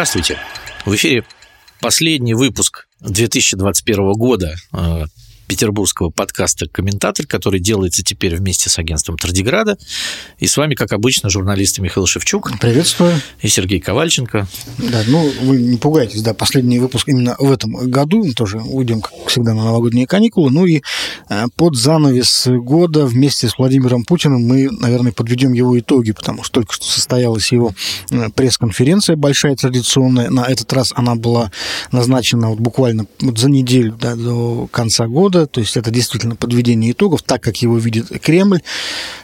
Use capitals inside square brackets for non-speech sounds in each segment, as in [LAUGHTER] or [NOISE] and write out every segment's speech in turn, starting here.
Здравствуйте. В эфире последний выпуск 2021 года э, петербургского подкаста «Комментатор», который делается теперь вместе с агентством Тардиграда. И с вами, как обычно, журналисты Михаил Шевчук. Приветствую. И Сергей Ковальченко. Да, ну, вы не пугайтесь, да, последний выпуск именно в этом году. Мы тоже уйдем, как всегда, на новогодние каникулы. Ну и э, под занавес года вместе с Владимиром Путиным мы, наверное, подведем его итоги, потому что только что состоялась его э, пресс-конференция большая, традиционная. На этот раз она была назначена вот буквально вот за неделю да, до конца года года, то есть это действительно подведение итогов, так как его видит Кремль,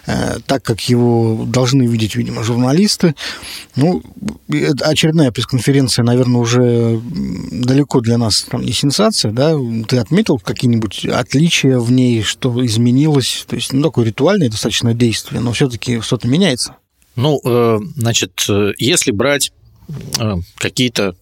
э, так как его должны видеть, видимо, журналисты. Ну, очередная пресс-конференция, наверное, уже далеко для нас там не сенсация, да? Ты отметил какие-нибудь отличия в ней, что изменилось? То есть, ну, такое ритуальное достаточно действие, но все-таки что-то меняется. Ну, э, значит, э, если брать какие-то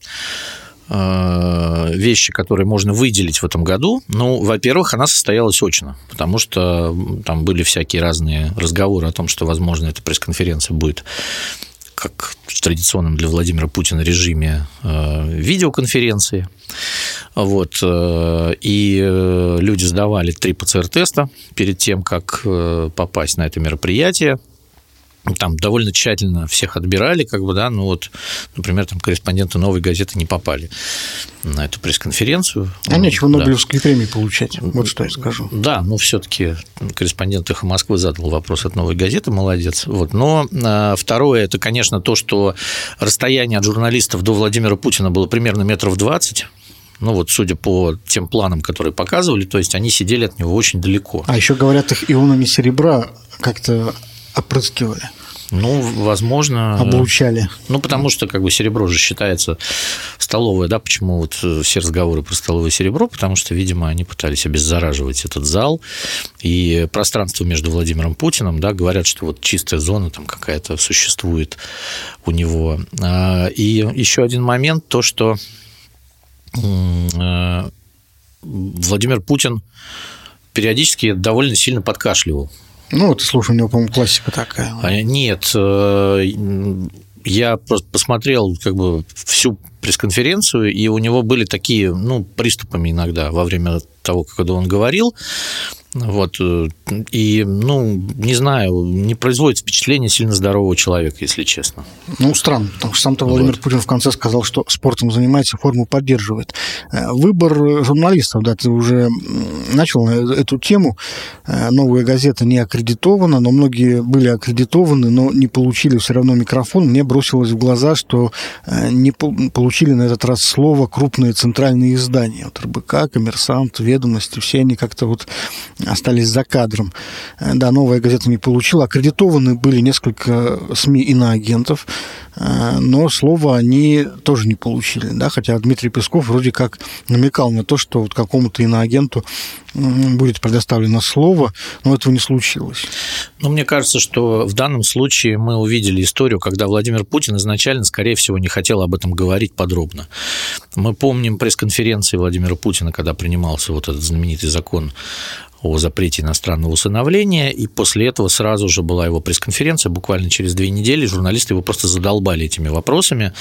вещи, которые можно выделить в этом году, ну, во-первых, она состоялась очно, потому что там были всякие разные разговоры о том, что, возможно, эта пресс-конференция будет как в традиционном для Владимира Путина режиме э, видеоконференции. Вот. Э, и люди сдавали три ПЦР-теста перед тем, как попасть на это мероприятие там довольно тщательно всех отбирали, как бы, да, ну вот, например, там корреспонденты «Новой газеты» не попали на эту пресс-конференцию. А нечего да. Нобелевской премии получать, вот что я скажу. Да, ну все таки корреспондент «Эхо Москвы» задал вопрос от «Новой газеты», молодец. Вот. Но а, второе – это, конечно, то, что расстояние от журналистов до Владимира Путина было примерно метров двадцать, ну вот, судя по тем планам, которые показывали, то есть они сидели от него очень далеко. А еще говорят, их ионами серебра как-то опрыскивали. Ну, возможно. Облучали. Ну, потому что как бы серебро же считается столовое, да, почему вот все разговоры про столовое серебро, потому что, видимо, они пытались обеззараживать этот зал, и пространство между Владимиром Путиным, да, говорят, что вот чистая зона там какая-то существует у него. А, и еще один момент, то, что э, Владимир Путин периодически довольно сильно подкашливал ну, вот слушай, у него, по-моему, классика такая. Нет, э, я просто посмотрел как бы всю пресс-конференцию, и у него были такие, ну, приступами иногда во время того, когда он говорил. Вот, э, и, ну, не знаю, не производит впечатление сильно здорового человека, если честно. Ну, странно, потому что сам-то Владимир вот. Путин в конце сказал, что спортом занимается, форму поддерживает. Э, выбор журналистов, да, ты уже начал эту тему. Э, новая газета не аккредитована, но многие были аккредитованы, но не получили все равно микрофон. Мне бросилось в глаза, что не получили на этот раз слово крупные центральные издания. Вот РБК, Коммерсант, Ведомости, все они как-то вот остались за кадром. Э, да, новая газета не получила. Аккредитованы были несколько СМИ иноагентов, э, но слово они тоже не получили. Да? Хотя Дмитрий Песков вроде как намекал на то, что вот какому-то иноагенту будет предоставлено слово, но этого не случилось. Ну, мне кажется, что в данном случае мы увидели историю, когда Владимир Путин изначально, скорее всего, не хотел об этом говорить подробно. Мы помним пресс-конференции Владимира Путина, когда принимался вот этот знаменитый закон о запрете иностранного усыновления, и после этого сразу же была его пресс-конференция, буквально через две недели журналисты его просто задолбали этими вопросами,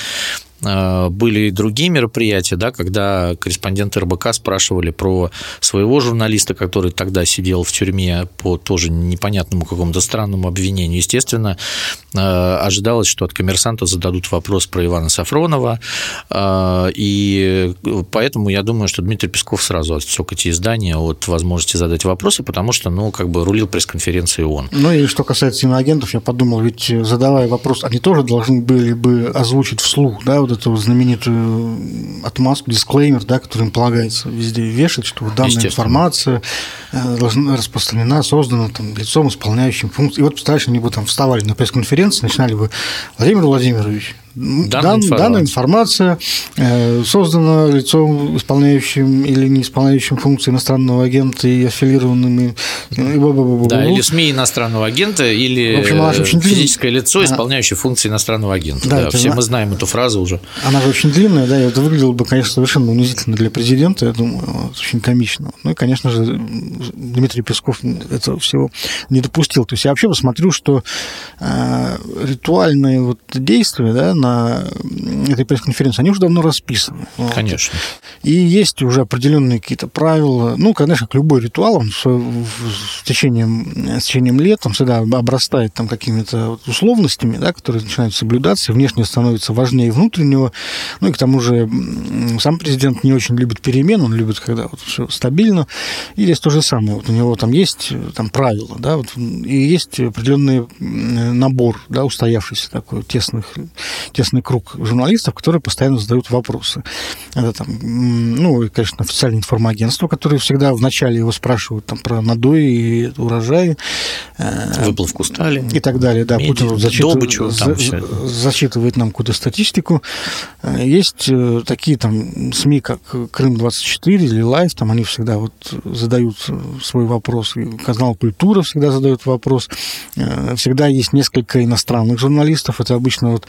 были и другие мероприятия, да, когда корреспонденты РБК спрашивали про своего журналиста, который тогда сидел в тюрьме по тоже непонятному какому-то странному обвинению. Естественно, э, ожидалось, что от коммерсанта зададут вопрос про Ивана Сафронова, э, и поэтому я думаю, что Дмитрий Песков сразу отсек эти издания от возможности задать вопросы, потому что, ну, как бы рулил пресс-конференции он. Ну и что касается иноагентов, я подумал, ведь задавая вопрос, они тоже должны были бы озвучить вслух, да, вот эту знаменитую отмазку, дисклеймер, да, который им полагается везде вешать, что данная информация э, должна распространена, создана там, лицом, исполняющим функции. И вот, представляешь, они бы там вставали на пресс-конференции, начинали бы Владимир Владимирович, Данная, Дан, информация. данная информация э, создана лицом, исполняющим или не исполняющим функции иностранного агента и аффилированными Да, или СМИ иностранного агента, или в общем, физическое лицо, исполняющее функции иностранного агента. Да, все мы знаем эту фразу уже. Она же очень длинная, да, и это выглядело бы, конечно, совершенно унизительно для президента, я думаю, очень комично. Ну и, конечно же, Дмитрий Песков этого всего не допустил. То есть я вообще посмотрю, что э, ритуальные вот действия да, на этой пресс-конференции, они уже давно расписаны. Конечно. Вот. И есть уже определенные какие-то правила. Ну, конечно, как любой ритуал, он с, с, течением, с течением лет он всегда обрастает там какими-то условностями, да, которые начинают соблюдаться, и внешне становится важнее внутреннего. Ну и к тому же сам президент не очень любит перемен, он любит, когда вот все стабильно. И здесь то же самое. Вот у него там есть там правила, да, вот, и есть определенный набор, да, устоявшийся такой тесных, тесный круг журналистов, которые постоянно задают вопросы. Это там, ну, и, конечно, официальное информагентство, которое всегда вначале его спрашивают там про надои и урожаи. Э, Выплавку стали. И так далее, да. Путин зачитывает, добычу, там за, зачитывает нам какую-то статистику. Э, есть э, такие там СМИ, как Крым-24 или Лайф, там они всегда вот задают свой вопрос. И канал Культура всегда задает вопрос. Всегда есть несколько иностранных журналистов. Это обычно вот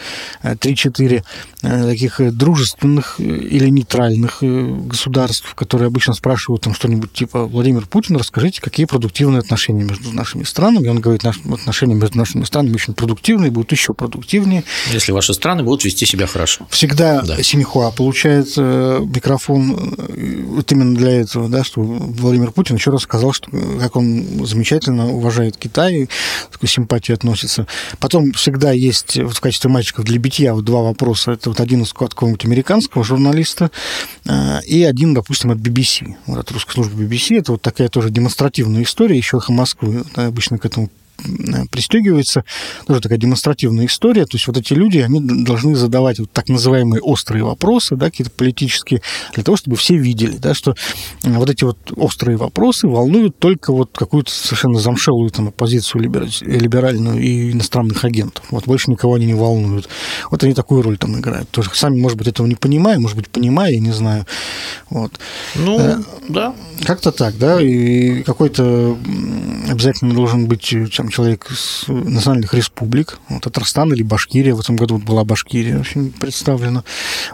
3-4 таких дружественных или нейтральных государств, которые обычно спрашивают там что-нибудь типа «Владимир Путин, расскажите, какие продуктивные отношения между нашими странами?» Он говорит, наши отношения между нашими странами очень продуктивные, будут еще продуктивнее. Если ваши страны будут вести себя хорошо. Всегда да. Синьхуа получает э, микрофон э, вот именно для этого, да, что Владимир Путин еще раз сказал, что как он замечательно уважает Китай, такой симпатией относится. Потом всегда есть вот в качестве мальчиков для битья вот два вопроса. Это вот один из какого-нибудь американского журналиста э, и один, допустим, от BBC, вот от русской службы BBC. Это вот такая тоже демонстративная история еще Москвы. Обычно к этому пристегивается, тоже такая демонстративная история, то есть вот эти люди, они должны задавать вот так называемые острые вопросы, да, какие-то политические, для того, чтобы все видели, да, что э, вот эти вот острые вопросы волнуют только вот какую-то совершенно замшелую там оппозицию либеральную и иностранных агентов, вот больше никого они не волнуют. Вот они такую роль там играют. Тоже сами, может быть, этого не понимая, может быть, понимая, я не знаю. Вот. Ну, э, да. Как-то так, да, и какой-то обязательно должен быть там, человек из национальных республик, вот, Татарстан или Башкирия, в этом году вот была Башкирия очень представлена.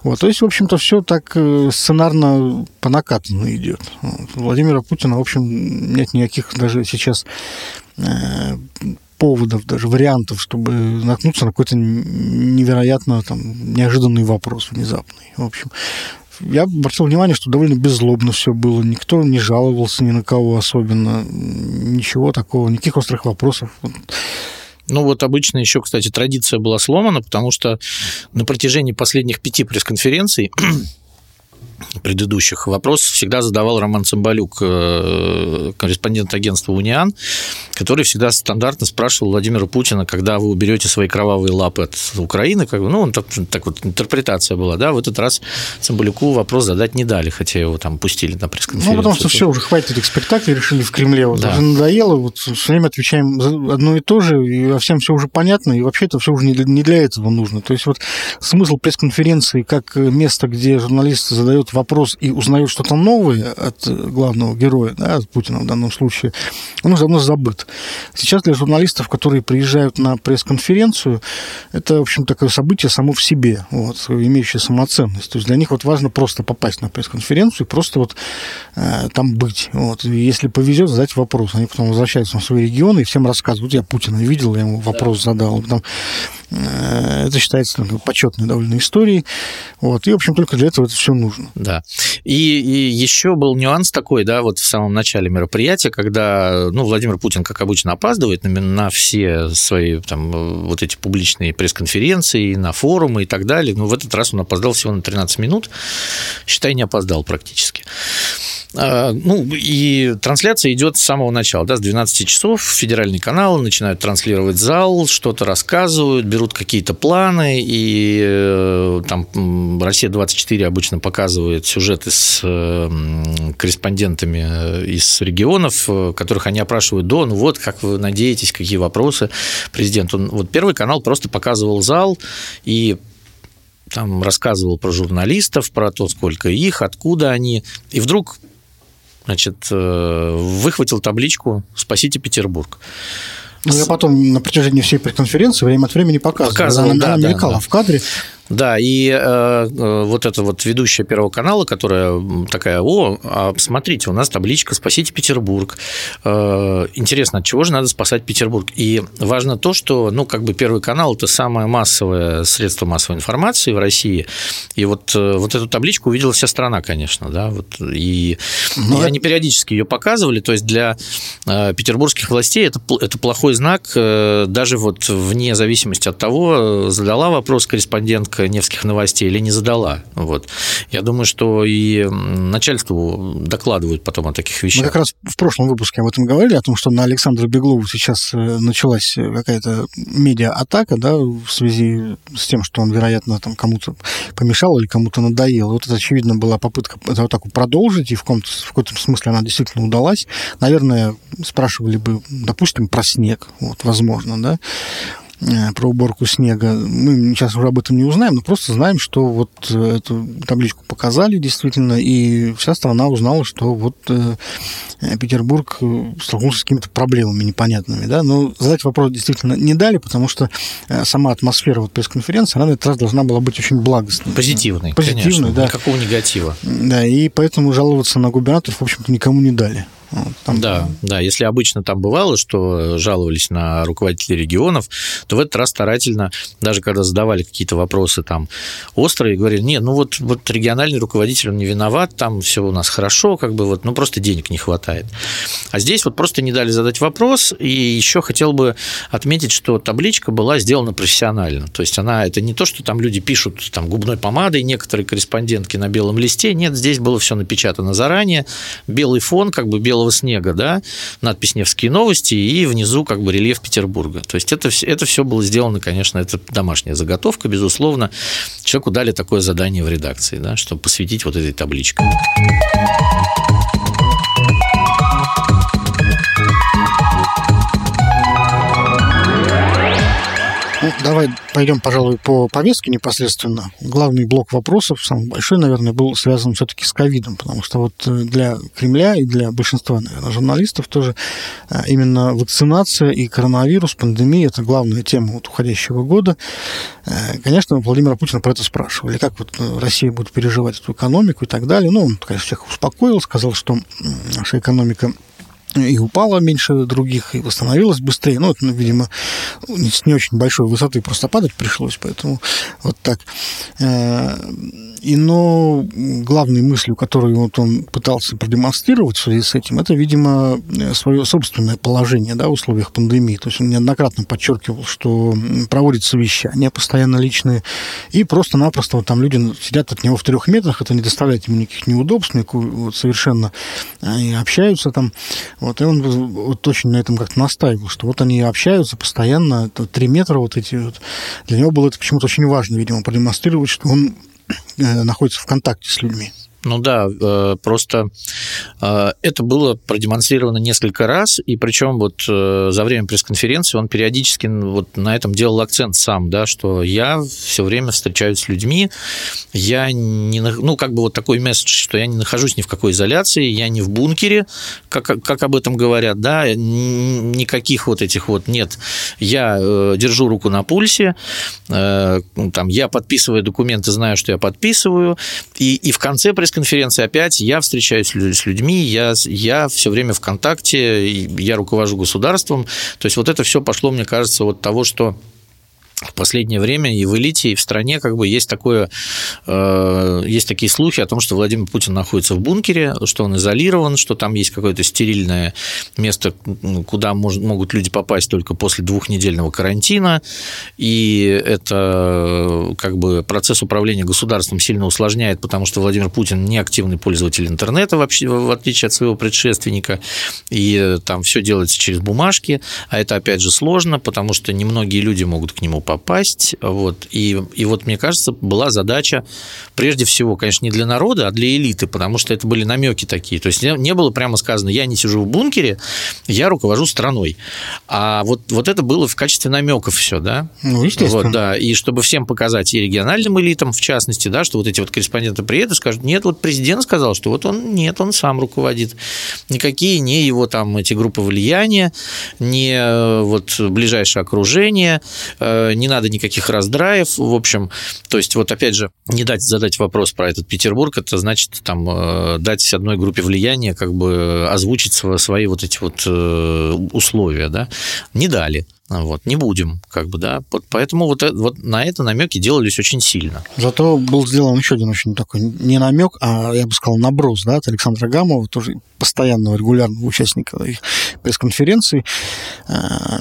Вот, то есть, в общем-то, все так э, сценарно по накатанной идет. Вот. Владимира Путина, в общем, нет никаких даже сейчас э, поводов, даже вариантов, чтобы наткнуться на какой-то невероятно там, неожиданный вопрос внезапный. В общем, я обратил внимание, что довольно беззлобно все было. Никто не жаловался ни на кого особенно. Ничего такого, никаких острых вопросов. Ну вот обычно еще, кстати, традиция была сломана, потому что на протяжении последних пяти пресс-конференций предыдущих вопрос всегда задавал Роман Цымбалюк, э, корреспондент агентства «Униан», который всегда стандартно спрашивал Владимира Путина, когда вы уберете свои кровавые лапы от Украины, как ну, он так, так вот интерпретация была, да, в этот раз Цымбалюку вопрос задать не дали, хотя его там пустили на пресс-конференцию. Ну, потому что все, уже хватит этих спектаклей, решили в Кремле, вот, да. уже надоело, вот все время отвечаем одно и то же, и всем все уже понятно, и вообще это все уже не для, не для этого нужно. То есть вот смысл пресс-конференции как место, где журналист задает вопрос и узнает что-то новое от главного героя, да, от Путина в данном случае, он уже давно забыт. Сейчас для журналистов, которые приезжают на пресс-конференцию, это, в общем, такое событие само в себе, вот, имеющее самоценность. То есть для них вот важно просто попасть на пресс-конференцию и просто вот э, там быть. Вот. И если повезет, задать вопрос. Они потом возвращаются в свои регионы и всем рассказывают. Я Путина видел, я ему вопрос задал. Потом Э, это считается ну, почетной довольно историей. Вот. И, в общем, только для этого это все нужно. Да. И, и еще был нюанс такой, да, вот в самом начале мероприятия, когда, ну, Владимир Путин, как обычно, опаздывает на, на все свои там вот эти публичные пресс-конференции, на форумы и так далее. Но в этот раз он опоздал всего на 13 минут. Считай, не опоздал практически. А, ну, и трансляция идет с самого начала, да, с 12 часов федеральный канал начинают транслировать зал, что-то рассказывают, берут какие-то планы, и э, там «Россия-24» обычно показывает сюжеты с э, корреспондентами э, из регионов, которых они опрашивают до, ну вот, как вы надеетесь, какие вопросы президент. Он, вот первый канал просто показывал зал, и там рассказывал про журналистов, про то, сколько их, откуда они. И вдруг значит, э, выхватил табличку «Спасите Петербург». Ну, я потом на протяжении всей пресс-конференции время от времени показывал. Показывал, она, да, она да, мелькала да. в кадре. Да, и э, э, вот эта вот ведущая Первого канала, которая такая, о, а смотрите, у нас табличка «Спасите Петербург». Э, интересно, от чего же надо спасать Петербург? И важно то, что, ну, как бы Первый канал – это самое массовое средство массовой информации в России, и вот, э, вот эту табличку увидела вся страна, конечно, да, вот, и, Ну, и они периодически ее показывали, то есть для э, петербургских властей это, это плохой знак, э, даже вот вне зависимости от того, э, задала вопрос корреспондентка Невских новостей или не задала. Вот. Я думаю, что и начальству докладывают потом о таких Мы вещах. как раз в прошлом выпуске об этом говорили, о том, что на Александра Беглову сейчас э, началась какая-то медиа-атака, да, в связи с тем, что он, вероятно, там кому-то помешал или кому-то надоел. Вот это, очевидно, была попытка эту атаку продолжить, и в каком-то, в каком-то смысле она действительно удалась. Наверное, спрашивали бы, допустим, про снег, вот, возможно, да, э, про уборку снега. Мы сейчас уже об этом не узнаем, но просто знаем, что вот э, эту табличку показали действительно, и вся страна узнала, что вот э, э, Петербург э, столкнулся с какими-то проблемами непонятными. Да? Но задать вопрос действительно не дали, потому что э, сама атмосфера вот пресс-конференции, она на этот раз должна была быть очень благостной. Позитивный, Позитивный, конечно, да. никакого негатива. Да, и поэтому жаловаться на губернаторов, в общем-то, никому не дали. Там- Да, да, если обычно там бывало, что жаловались на руководителей регионов, то в этот раз старательно, даже когда задавали какие-то вопросы там острые, говорили, нет, ну вот, вот региональный руководитель, он не виноват, там все у нас хорошо, как бы вот, ну просто денег не хватает. А здесь вот просто не дали задать вопрос, и еще хотел бы отметить, что табличка была сделана профессионально, то есть она, это не то, что там люди пишут там губной помадой, некоторые корреспондентки на белом листе, нет, здесь было все напечатано заранее, белый фон, как бы белого снега, да, надпись «Невские новости» и внизу как бы рельеф Петербурга. То есть это, это все было сделано, конечно, это домашняя заготовка, безусловно. Человеку дали такое задание в редакции, да, чтобы посвятить вот этой табличке. Давай пойдем, пожалуй, по повестке непосредственно. Главный блок вопросов, самый большой, наверное, был связан все-таки с ковидом, потому что вот э, для Кремля и для большинства, наверное, журналистов тоже э, именно вакцинация и коронавирус, пандемия – это главная тема вот уходящего года. Э, Конечно, Владимира Путина про это спрашивали, как вот Россия будет переживать эту экономику и так далее. Ну, он, конечно, всех успокоил, сказал, что наша экономика и упала меньше других, и восстановилась быстрее. Ну, это, ну, видимо, с не очень большой высоты просто падать пришлось, поэтому вот так. И, но главной мыслью, которую вот он пытался продемонстрировать в связи с этим, это, видимо, свое собственное положение да, в условиях пандемии. То есть он неоднократно подчеркивал, что проводит совещания постоянно личные, и просто-напросто вот там люди сидят от него в трех метрах, это не доставляет ему никаких неудобств, никакого, вот, совершенно они общаются там. Вот, и он вот очень на этом как-то настаивал, что вот они общаются постоянно, три метра вот эти вот. Для него было это почему-то очень важно, видимо, продемонстрировать, что он находится в контакте с людьми. Ну да, э, просто э, это было продемонстрировано несколько раз, и причем вот э, за время пресс-конференции он периодически вот на этом делал акцент сам, да, что я все время встречаюсь с людьми, я не, ну как бы вот такой месседж, что я не нахожусь ни в какой изоляции, я не в бункере, как, как об этом говорят, да, никаких вот этих вот нет, я держу руку на пульсе, там я подписываю документы, знаю, что я подписываю, и, и в конце пресс-конференции опять я встречаюсь с лю- с людьми, я, я все время в контакте, я руковожу государством. То есть вот это все пошло, мне кажется, от того, что в последнее время и в элите, и в стране как бы есть такое, э, есть такие слухи о том, что Владимир Путин находится в бункере, что он изолирован, что там есть какое-то стерильное место, куда мож, могут люди попасть только после двухнедельного карантина, и это как бы процесс управления государством сильно усложняет, потому что Владимир Путин не активный пользователь интернета, вообще, в отличие от своего предшественника, и там все делается через бумажки, а это опять же сложно, потому что немногие люди могут к нему попасть. Вот. И, и вот, мне кажется, была задача, прежде всего, конечно, не для народа, а для элиты, потому что это были намеки такие. То есть не было прямо сказано, я не сижу в бункере, я руковожу страной. А вот, вот это было в качестве намеков все, да? Ну, естественно. Вот, да. И чтобы всем показать, и региональным элитам, в частности, да, что вот эти вот корреспонденты приедут и скажут, нет, вот президент сказал, что вот он, нет, он сам руководит. Никакие не его там эти группы влияния, не э, вот ближайшее окружение, э, не надо никаких раздраев, в общем. То есть вот опять же, не дать задать вопрос про этот Петербург, это значит там э, дать одной группе влияния как бы озвучить свои вот эти вот условия, да, не дали. Вот, не будем, как бы, да. Вот поэтому вот, вот на это намеки делались очень сильно. Зато был сделан еще один очень такой не намек, а я бы сказал наброс, да, от Александра Гамова, тоже постоянного регулярного участника пресс-конференции. Э,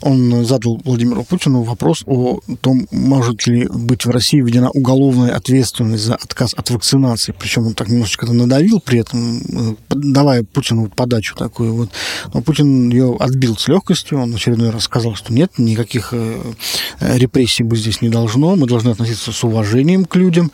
он задал Владимиру Путину вопрос о том, может ли быть в России введена уголовная ответственность за отказ от вакцинации. Причем он так немножечко надавил при этом, э, давая Путину подачу такую вот. Но Путин ее отбил с легкостью, он очередной раз сказал, что нет, никаких э, репрессий быть здесь не должно, мы должны относиться с уважением к людям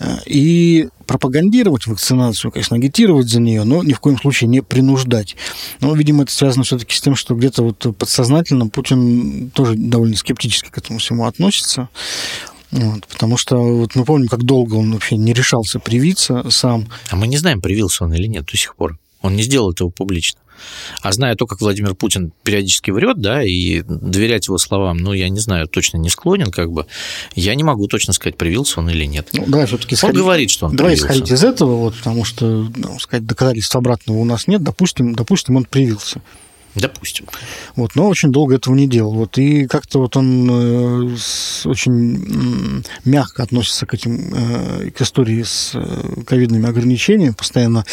э, и пропагандировать вакцинацию, конечно, агитировать за нее, но ни в коем случае не принуждать. Но, видимо, это связано все-таки с тем, что где-то вот подсознательно Путин тоже довольно скептически к этому всему относится. Вот, потому что вот мы помним, как долго он вообще не решался привиться сам. А мы не знаем, привился он или нет до сих пор. Он не сделал этого публично. А зная то, как Владимир Путин периодически врет, да, и доверять его словам, ну, я не знаю, точно не склонен, как бы, я не могу точно сказать, привился он или нет. Ну, давай все-таки Он говорит, что он Давай привился. исходить из этого, вот, потому что, ну, сказать, доказательств обратного у нас нет, допустим, допустим, он привился. Допустим. Вот, но очень долго этого не делал. Вот, и как-то вот он э, очень мягко относится к этим, э, к истории с э, ковидными ограничениями, постоянно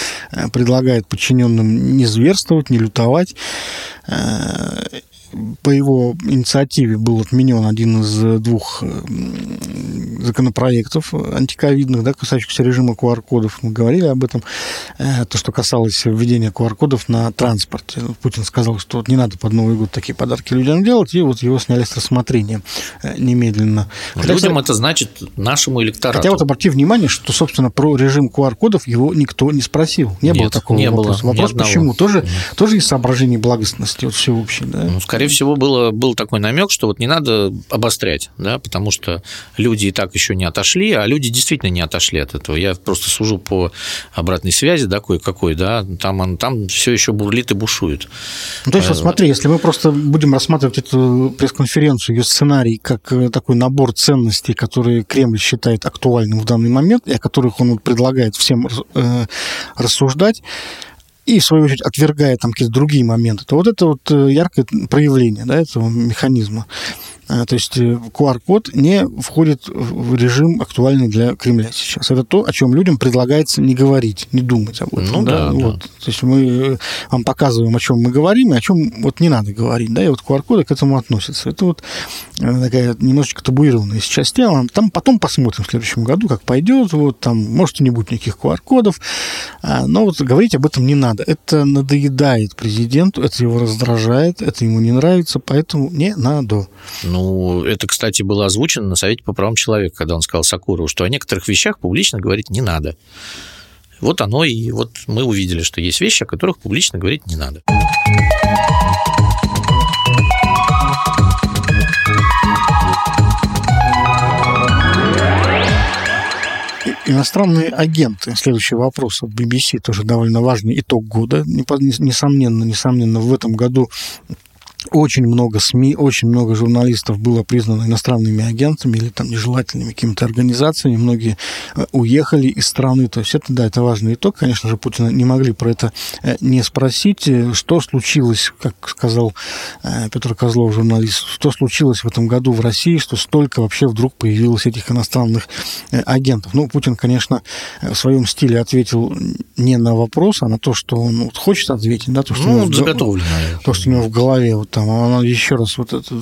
предлагает подчиненным не зверствовать, не лютовать. Э, по его инициативе был отменен один из двух законопроектов антиковидных, да, касающихся режима QR-кодов. Мы говорили об этом. Э, то, что касалось введения QR-кодов на транспорте. Путин сказал, что вот не надо под Новый год такие подарки людям делать, и вот его сняли с рассмотрения э, немедленно. Хотя, людям это значит нашему электорату. Хотя вот обрати внимание, что, собственно, про режим QR-кодов его никто не спросил. Не Нет, было такого не вопроса. Было, Вопрос почему? Тоже, тоже из соображений благостности вот всеобщей. Да? Ну, скорее всего, было, был такой намек, что вот не надо обострять, да, потому что люди и так еще не отошли, а люди действительно не отошли от этого. Я просто сужу по обратной связи, да, кое-какой, да, там, он, там все еще бурлит и бушует. Ну, то есть, вот э, смотри, если мы просто будем рассматривать эту пресс-конференцию, ее сценарий, как э, такой набор ценностей, которые Кремль считает актуальным в данный момент, и о которых он предлагает всем э, рассуждать, и, в свою очередь, отвергая там какие-то другие моменты, то вот это вот яркое проявление да, этого механизма. А, то есть QR-код э, не входит в режим актуальный для Кремля сейчас. Это то, о чем людям предлагается не говорить, не думать об этом. Ну да, да. Вот. То есть мы э, вам показываем, о чем мы говорим, и о чем вот не надо говорить. Да, и вот QR-коды к этому относятся. Это вот э, такая немножечко табуированная сейчас тема. Там потом посмотрим в следующем году, как пойдет. Вот там, может, и не будет никаких QR-кодов. А, но вот говорить об этом не надо. Это надоедает президенту, это его раздражает, это ему не нравится, поэтому не надо. Ну, это, кстати, было озвучено на Совете по правам человека, когда он сказал Сакурову, что о некоторых вещах публично говорить не надо. Вот оно, и вот мы увидели, что есть вещи, о которых публично говорить не надо. Иностранные агенты. Следующий вопрос от BBC, тоже довольно важный итог года. Несомненно, несомненно, в этом году очень много СМИ, очень много журналистов было признано иностранными агентами или там нежелательными какими-то организациями. Многие э, уехали из страны. То есть это, да, это важный итог. Конечно же, Путина не могли про это э, не спросить. Э, что случилось, как сказал Петр Козлов, журналист, что случилось в этом году в России, что столько вообще вдруг появилось этих иностранных агентов? Ну, Путин, конечно, в своем стиле ответил не на вопрос, а на то, что он хочет ответить. Да, то, что ну, заготовлено. То, что у него в голове вот там она еще раз вот это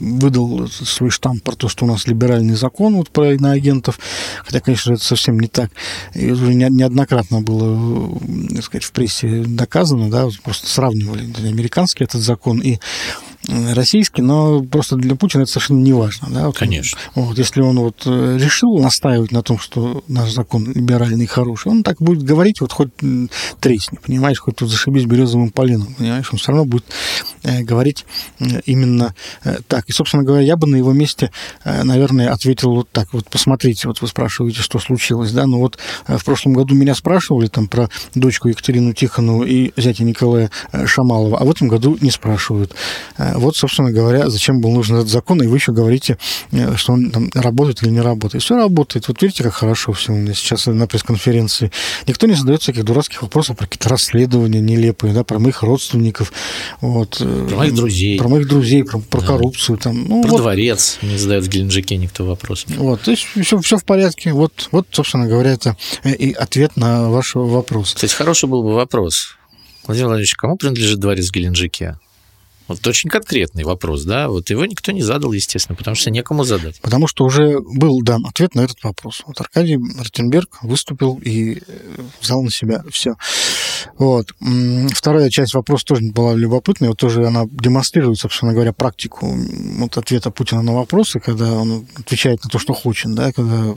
выдал свой штамп про то, что у нас либеральный закон вот про иноагентов, хотя, конечно, это совсем не так. И это уже неоднократно было, так сказать, в прессе доказано, да, просто сравнивали американский этот закон и российский, но просто для Путина это совершенно не важно. Да? Вот Конечно. вот, если он вот решил настаивать на том, что наш закон либеральный и хороший, он так будет говорить, вот хоть тресни, понимаешь, хоть тут зашибись березовым полином, понимаешь, он все равно будет говорить именно так. И, собственно говоря, я бы на его месте, наверное, ответил вот так. Вот посмотрите, вот вы спрашиваете, что случилось, да, ну вот в прошлом году меня спрашивали там про дочку Екатерину Тихонову и зятя Николая Шамалова, а в этом году не спрашивают. Вот, собственно говоря, зачем был нужен этот закон, и вы еще говорите, что он там работает или не работает. Все работает. Вот видите, как хорошо все у меня сейчас на пресс-конференции. Никто не задает всяких дурацких вопросов про какие-то расследования нелепые, да, про моих родственников. Вот, про моих друзей. Про моих друзей, про, про да. коррупцию. Там. Ну, про вот. дворец не задает в Геленджике никто вопрос. Вот, то есть все, все в порядке. Вот, вот, собственно говоря, это и ответ на ваш вопрос. Кстати, хороший был бы вопрос. Владимир Владимирович, кому принадлежит дворец в Геленджике? Вот очень конкретный вопрос, да, вот его никто не задал, естественно, потому что некому задать. Потому что уже был дан ответ на этот вопрос. Вот Аркадий Ротенберг выступил и э, взял на себя все. Вот. Вторая часть вопроса тоже была любопытная, вот тоже она демонстрирует, собственно говоря, практику вот ответа Путина на вопросы, когда он отвечает на то, что хочет, да, когда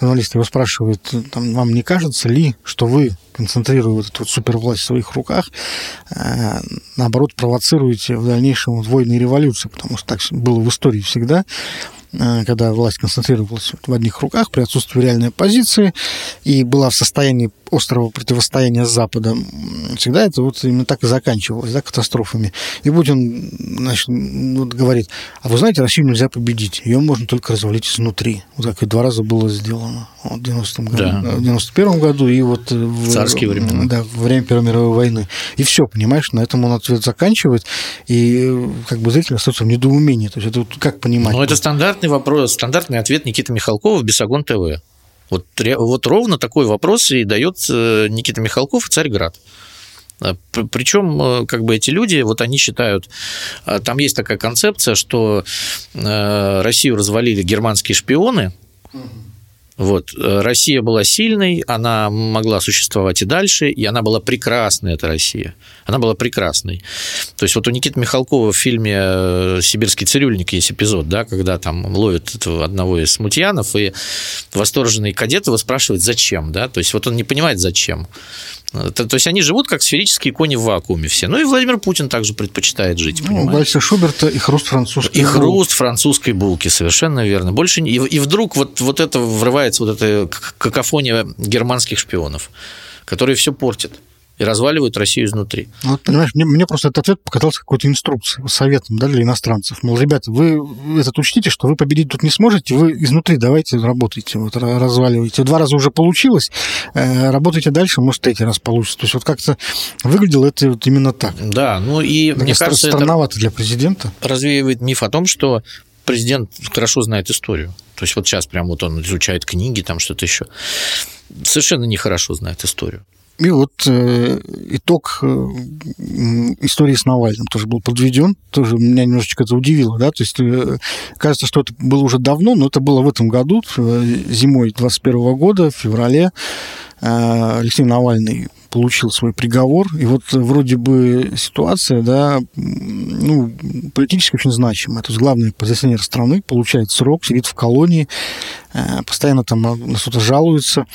журналисты его спрашивают, там, вам не кажется ли, что вы концентрируя вот эту вот супервласть в своих руках, э, наоборот, провоцируете в дальнейшем войны и революции, потому что так было в истории всегда. Э, когда власть концентрировалась в одних руках при отсутствии реальной оппозиции и была в состоянии острого противостояния с Западом, всегда это вот именно так и заканчивалось, да, катастрофами. И Путин значит, вот говорит, а вы знаете, Россию нельзя победить, ее можно только развалить изнутри. Вот как и два раза было сделано вот, в 90 году, да. в 91 году и вот в царские времена. Да, во время Первой мировой войны. И все, понимаешь, на этом он ответ заканчивает, и как бы зритель остается в недоумении. То есть это вот как понимать? Ну, это стандарт стандартный вопрос, стандартный ответ Никиты Михалкова в Бесогон ТВ. Вот, вот ровно такой вопрос и дает э, Никита Михалков и Царьград. А, Причем, э, как бы эти люди, вот они считают, а, там есть такая концепция, что э, Россию развалили германские шпионы, вот. Россия была сильной, она могла существовать и дальше, и она была прекрасной, эта Россия. Она была прекрасной. То есть вот у Никиты Михалкова в фильме э, «Сибирский цирюльник» есть эпизод, да, когда там ловят одного из смутьянов, и восторженный кадет его спрашивает, зачем, да, то есть вот он не понимает, зачем. То, то есть они живут как сферические кони в вакууме все. Ну и Владимир Путин также предпочитает жить. Ну, Вальса Шуберта и хруст французской И хруст французской булки, совершенно верно. Больше и, и вдруг вот, вот это врывается, вот эта какофония германских шпионов, которые все портят и разваливают Россию изнутри. Ну, вот, понимаешь, мне, мне просто этот ответ показался какой-то инструкцией, советом да, для иностранцев. Мол, ребята, вы этот учтите, что вы победить тут не сможете, вы изнутри давайте работайте, вот, разваливайте. Два раза уже получилось, э, работайте дальше, может, третий раз получится. То есть вот как-то выглядело это вот именно так. Да, ну и так, мне кажется, странновато для президента. Развеивает миф о том, что президент хорошо знает историю. То есть вот сейчас прям вот он изучает книги, там что-то еще. Совершенно нехорошо знает историю. И вот э, итог э, истории с Навальным тоже был подведен. Тоже меня немножечко это удивило, да, то есть э, кажется, что это было уже давно, но это было в этом году, э, зимой 21 года, в феврале. Э, Алексей Навальный получил свой приговор, и вот вроде бы ситуация, да, ну, политически очень значимая. То есть главный оппозиционер страны получает срок, сидит в колонии, э, постоянно там на что-то жалуется.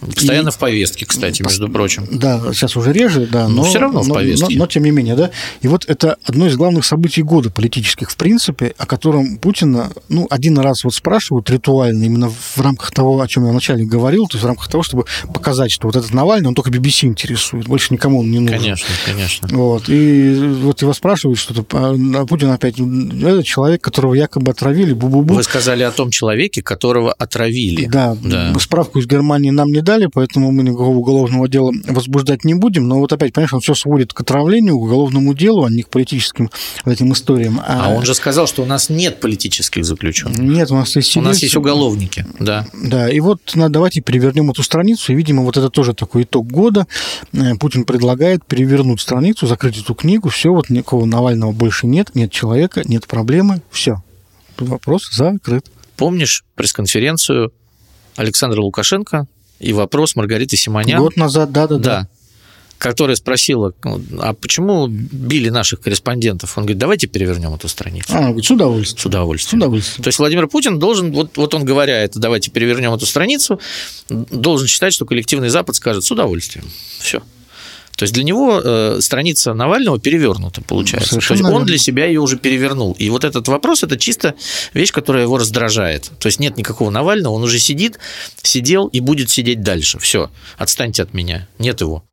Постоянно и... в повестке, кстати, между прочим. Да, сейчас уже реже, да, но, но все равно в повестке. Но, но, но тем не менее, да. И вот это одно из главных событий года политических, в принципе, о котором Путина, ну, один раз вот спрашивают ритуально, именно в рамках того, о чем я вначале говорил, то есть в рамках того, чтобы показать, что вот этот Навальный, он только BBC интересует, больше никому он не нужен. Конечно, конечно. Вот, и вот его спрашивают что-то, а Путин опять, это человек, которого якобы отравили, бу-бу-бу. Вы сказали о том человеке, которого отравили. Да, да. справку из Германии нам не дали, поэтому мы никакого уголовного дела возбуждать не будем. Но вот опять, понимаешь, он все сводит к отравлению, к уголовному делу, а не к политическим этим историям. А, а он же сказал, что у нас нет политических заключенных. Нет, у нас есть У нас есть уголовники, да. Да, и вот надо, давайте перевернем эту страницу, и, видимо, вот это тоже такой итог года. Э, Путин предлагает перевернуть страницу, закрыть эту книгу, все, вот никакого Навального больше нет, нет человека, нет проблемы, все. Вопрос закрыт. Помнишь пресс-конференцию Александра Лукашенко и вопрос Маргариты Симонян. Год назад, да-да-да. Которая спросила, а почему били наших корреспондентов? Он говорит, давайте перевернем эту страницу. А, говорит, с удовольствием. С удовольствием. С удовольствием. То есть Владимир Путин должен, вот, вот он говоря это, давайте перевернем эту страницу, должен считать, что коллективный Запад скажет с удовольствием. Все. То есть для него э, страница Навального перевернута, получается. Совершенно То есть он для себя ее уже перевернул. И вот этот вопрос это чисто вещь, которая его раздражает. То есть нет никакого Навального, он уже сидит, сидел и будет сидеть дальше. Все, отстаньте от меня. Нет его.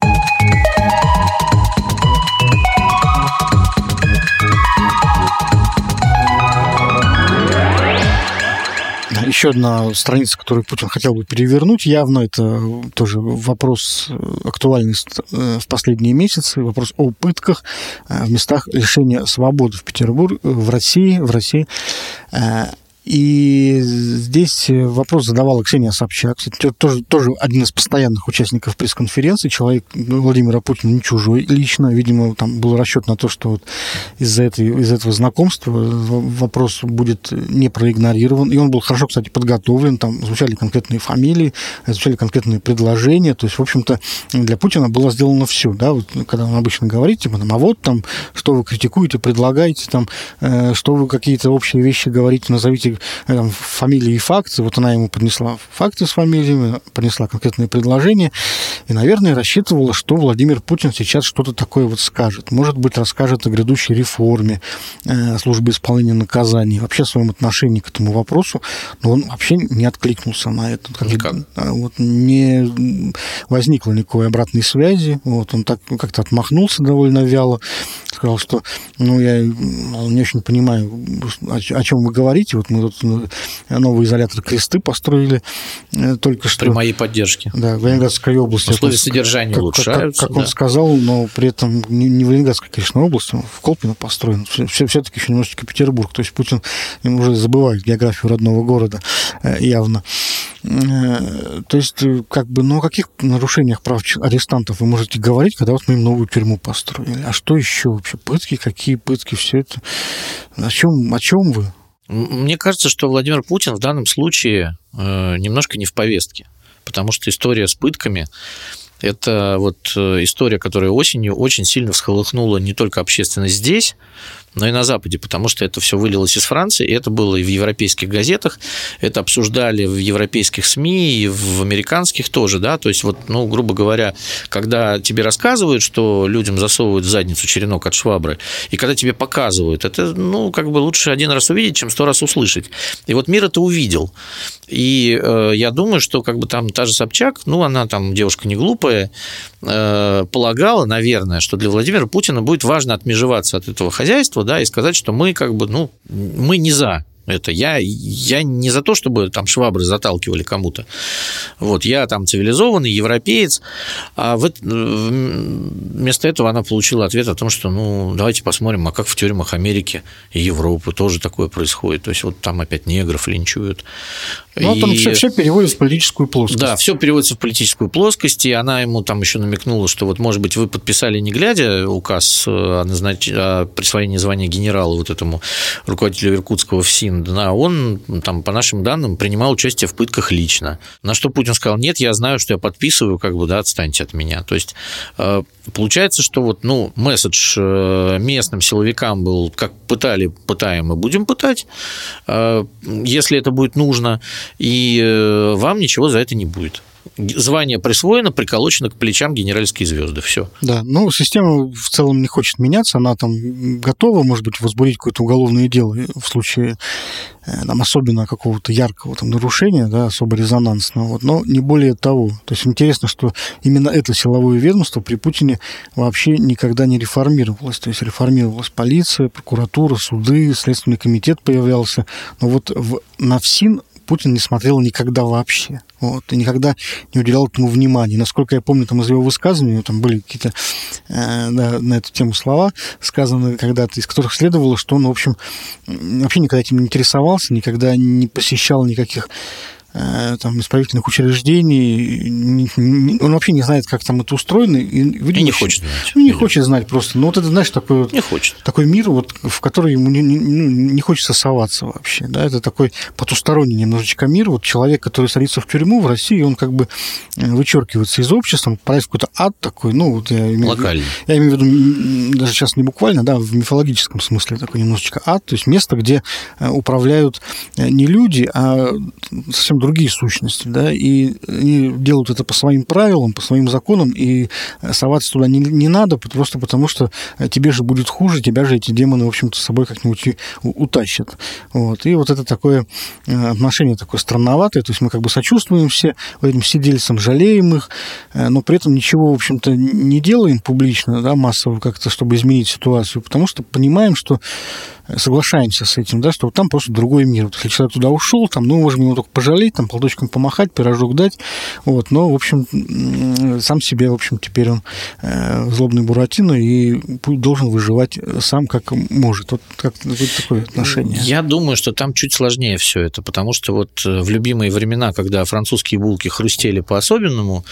Еще одна страница, которую Путин хотел бы перевернуть, явно это тоже вопрос э, актуальный э, в последние месяцы, вопрос о пытках э, в местах лишения свободы в Петербурге, в России, в России. И здесь вопрос задавала Ксения Собчак, кстати, тоже, тоже один из постоянных участников пресс-конференции, человек ну, Владимира Путина не чужой лично, видимо, там был расчет на то, что вот из-за этой, из этого знакомства вопрос будет не проигнорирован, и он был хорошо, кстати, подготовлен, там звучали конкретные фамилии, звучали конкретные предложения, то есть, в общем-то, для Путина было сделано все, да, вот, когда он обычно говорит, типа, а вот там, что вы критикуете, предлагаете, там, э, что вы какие-то общие вещи говорите, назовите там, фамилии и факты. Вот она ему принесла факты с фамилиями, принесла конкретные предложения. И, наверное, рассчитывала, что Владимир Путин сейчас что-то такое вот скажет. Может быть, расскажет о грядущей реформе э, службы исполнения наказаний, вообще о своем отношении к этому вопросу. Но он вообще не откликнулся на это. Никак. Вот, не возникло никакой обратной связи. Вот, он так как-то отмахнулся довольно вяло сказал, что ну, я не очень понимаю, о, о чем вы говорите. Вот мы тут ну, новый изолятор кресты построили э, только что. При моей поддержке. Да, в Ленинградской области. Условия содержания как, улучшаются. Как, как да. он сказал, но при этом не, в Ленинградской, конечно, области, в Колпино построен. Все, все-таки еще немножечко Петербург. То есть Путин уже забывает географию родного города э, явно. Э, то есть, как бы, ну, о каких нарушениях прав арестантов вы можете говорить, когда вот мы им новую тюрьму построили? А что еще вообще? Пытки, какие пытки, все это? О чем, о чем вы? Мне кажется, что Владимир Путин в данном случае э, немножко не в повестке, потому что история с пытками это вот э, история, которая осенью очень сильно всколыхнула не только общественность здесь, но и на Западе, потому что это все вылилось из Франции, и это было и в европейских газетах, это обсуждали в европейских СМИ, и в американских тоже, да, то есть вот, ну, грубо говоря, когда тебе рассказывают, что людям засовывают в задницу черенок от швабры, и когда тебе показывают, это, ну, как бы лучше один раз увидеть, чем сто раз услышать. И вот мир это увидел. И э, я думаю, что как бы там та же Собчак, ну, она там девушка не глупая, э, полагала, наверное, что для Владимира Путина будет важно отмежеваться от этого хозяйства, да, и сказать, что мы как бы, ну, мы не за это я, я не за то, чтобы там швабры заталкивали кому-то. Вот, я там цивилизованный европеец, а в, вместо этого она получила ответ о том, что, ну, давайте посмотрим, а как в тюрьмах Америки и Европы тоже такое происходит. То есть, вот там опять негров линчуют. Ну, и... там все, все переводится в политическую плоскость. Да, все переводится в политическую плоскость, и она ему там еще намекнула, что вот, может быть, вы подписали не глядя указ о, назнач... о присвоении звания генерала вот этому руководителю Иркутского ФСИН, а он, там, по нашим данным, принимал участие в пытках лично. На что Путин сказал, нет, я знаю, что я подписываю, как бы, да, отстаньте от меня. То есть, э, получается, что вот, ну, месседж э, местным силовикам был, как пытали, пытаем и будем пытать, э, если это будет нужно, и вам ничего за это не будет звание присвоено, приколочено к плечам генеральские звезды. Все. Да, ну, система в целом не хочет меняться, она там готова, может быть, возбудить какое-то уголовное дело в случае э, там, особенно какого-то яркого там, нарушения, да, особо резонансного, вот, но не более того. То есть интересно, что именно это силовое ведомство при Путине вообще никогда не реформировалось. То есть реформировалась полиция, прокуратура, суды, Следственный комитет появлялся. Но вот в, на ФСИН Путин не смотрел никогда вообще. Вот, и никогда не уделял этому внимания. Насколько я помню, там из его высказываний, там были какие-то э, да, на эту тему слова сказаны когда-то, из которых следовало, что он, в общем, вообще никогда этим не интересовался, никогда не посещал никаких там, исправительных учреждений, он вообще не знает, как там это устроено. И, видимо, и не хочет знать. Ну, не хочет знать просто. Ну, вот это, знаешь, такой, не хочет. такой мир, вот, в который ему не, не, ну, не хочется соваться вообще. Да? Это такой потусторонний немножечко мир. Вот человек, который садится в тюрьму в России, он как бы э, вычеркивается из общества, попадает в какой-то ад такой, ну, вот я имею, Локальный. я имею в виду, даже сейчас не буквально, да, в мифологическом смысле такой немножечко ад, то есть место, где э, управляют не люди, а совсем другие сущности, да, и они делают это по своим правилам, по своим законам, и соваться туда не, не надо, просто потому что тебе же будет хуже, тебя же эти демоны, в общем-то, с собой как-нибудь утащат. Вот. И вот это такое э, отношение такое странноватое, то есть мы как бы сочувствуем все этим сидельцам, жалеем их, э, но при этом ничего, в общем-то, не делаем публично, да, массово как-то, чтобы изменить ситуацию, потому что понимаем, что соглашаемся с этим, да, что там просто другой мир. Вот если человек туда ушел, там, ну, можем ему только пожалеть, там, платочком помахать, пирожок дать, вот, но, в общем, сам себе, в общем, теперь он э, злобный Буратино и должен выживать сам как может. Вот как вот такое отношение. Я думаю, что там чуть сложнее все это, потому что вот э, в любимые времена, когда французские булки хрустели по-особенному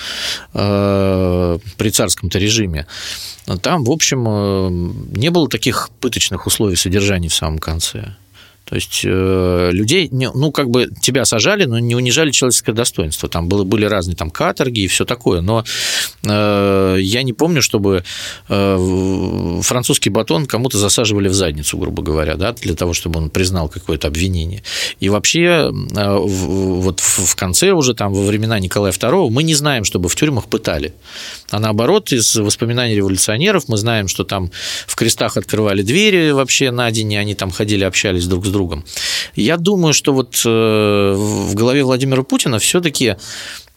э, при царском-то режиме, там, в общем, э, не было таких пыточных условий содержания в самом конце. То есть э, людей, ну, как бы тебя сажали, но не унижали человеческое достоинство. Там было, были разные там каторги и все такое. Но э, я не помню, чтобы э, французский батон кому-то засаживали в задницу, грубо говоря, да, для того, чтобы он признал какое-то обвинение. И вообще э, вот в конце уже там во времена Николая II мы не знаем, чтобы в тюрьмах пытали. А наоборот, из воспоминаний революционеров мы знаем, что там в крестах открывали двери вообще на день, и они там ходили, общались друг с другом. Я думаю, что вот э, в голове Владимира Путина все-таки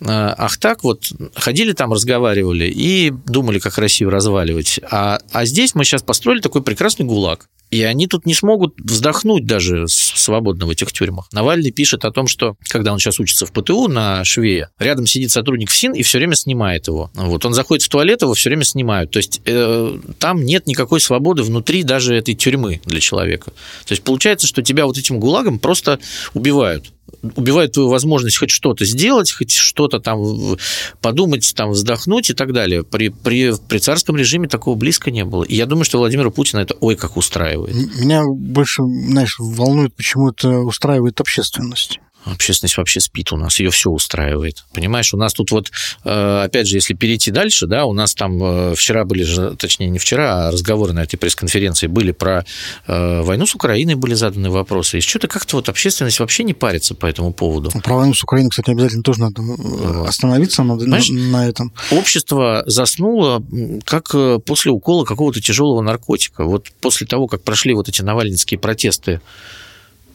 Ах так, вот ходили там, разговаривали и думали, как Россию разваливать. А, а здесь мы сейчас построили такой прекрасный ГУЛАГ. И они тут не смогут вздохнуть даже свободно в этих тюрьмах. Навальный пишет о том, что когда он сейчас учится в ПТУ на швее, рядом сидит сотрудник ФСИН и все время снимает его. Вот он заходит в туалет, его все время снимают. То есть э, там нет никакой свободы внутри даже этой тюрьмы для человека. То есть получается, что тебя вот этим гулагом просто убивают убивает твою возможность хоть что-то сделать, хоть что-то там подумать, там вздохнуть и так далее. При, при, при царском режиме такого близко не было. И я думаю, что Владимира Путина это ой как устраивает. Меня больше, знаешь, волнует, почему это устраивает общественность. Общественность вообще спит у нас, ее все устраивает. Понимаешь, у нас тут вот, э, опять же, если перейти дальше, да, у нас там э, вчера были же, точнее, не вчера, а разговоры на этой пресс-конференции были про э, войну с Украиной, были заданы вопросы. И что-то как-то вот общественность вообще не парится по этому поводу. Про войну с Украиной, кстати, обязательно тоже надо остановиться Знаешь, на этом. Общество заснуло как после укола какого-то тяжелого наркотика. Вот после того, как прошли вот эти навальнинские протесты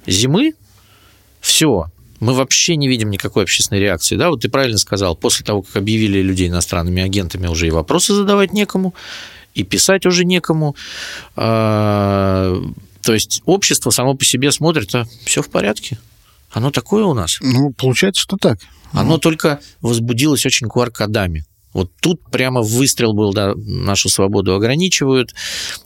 зимы, все, мы вообще не видим никакой общественной реакции. Да, вот ты правильно сказал, после того, как объявили людей иностранными агентами, уже и вопросы задавать некому, и писать уже некому. А, то есть общество само по себе смотрит, а все в порядке. Оно такое у нас. Ну, получается, что так. Оно ну. только возбудилось очень QR-кодами. Вот тут прямо выстрел был, да, нашу свободу ограничивают,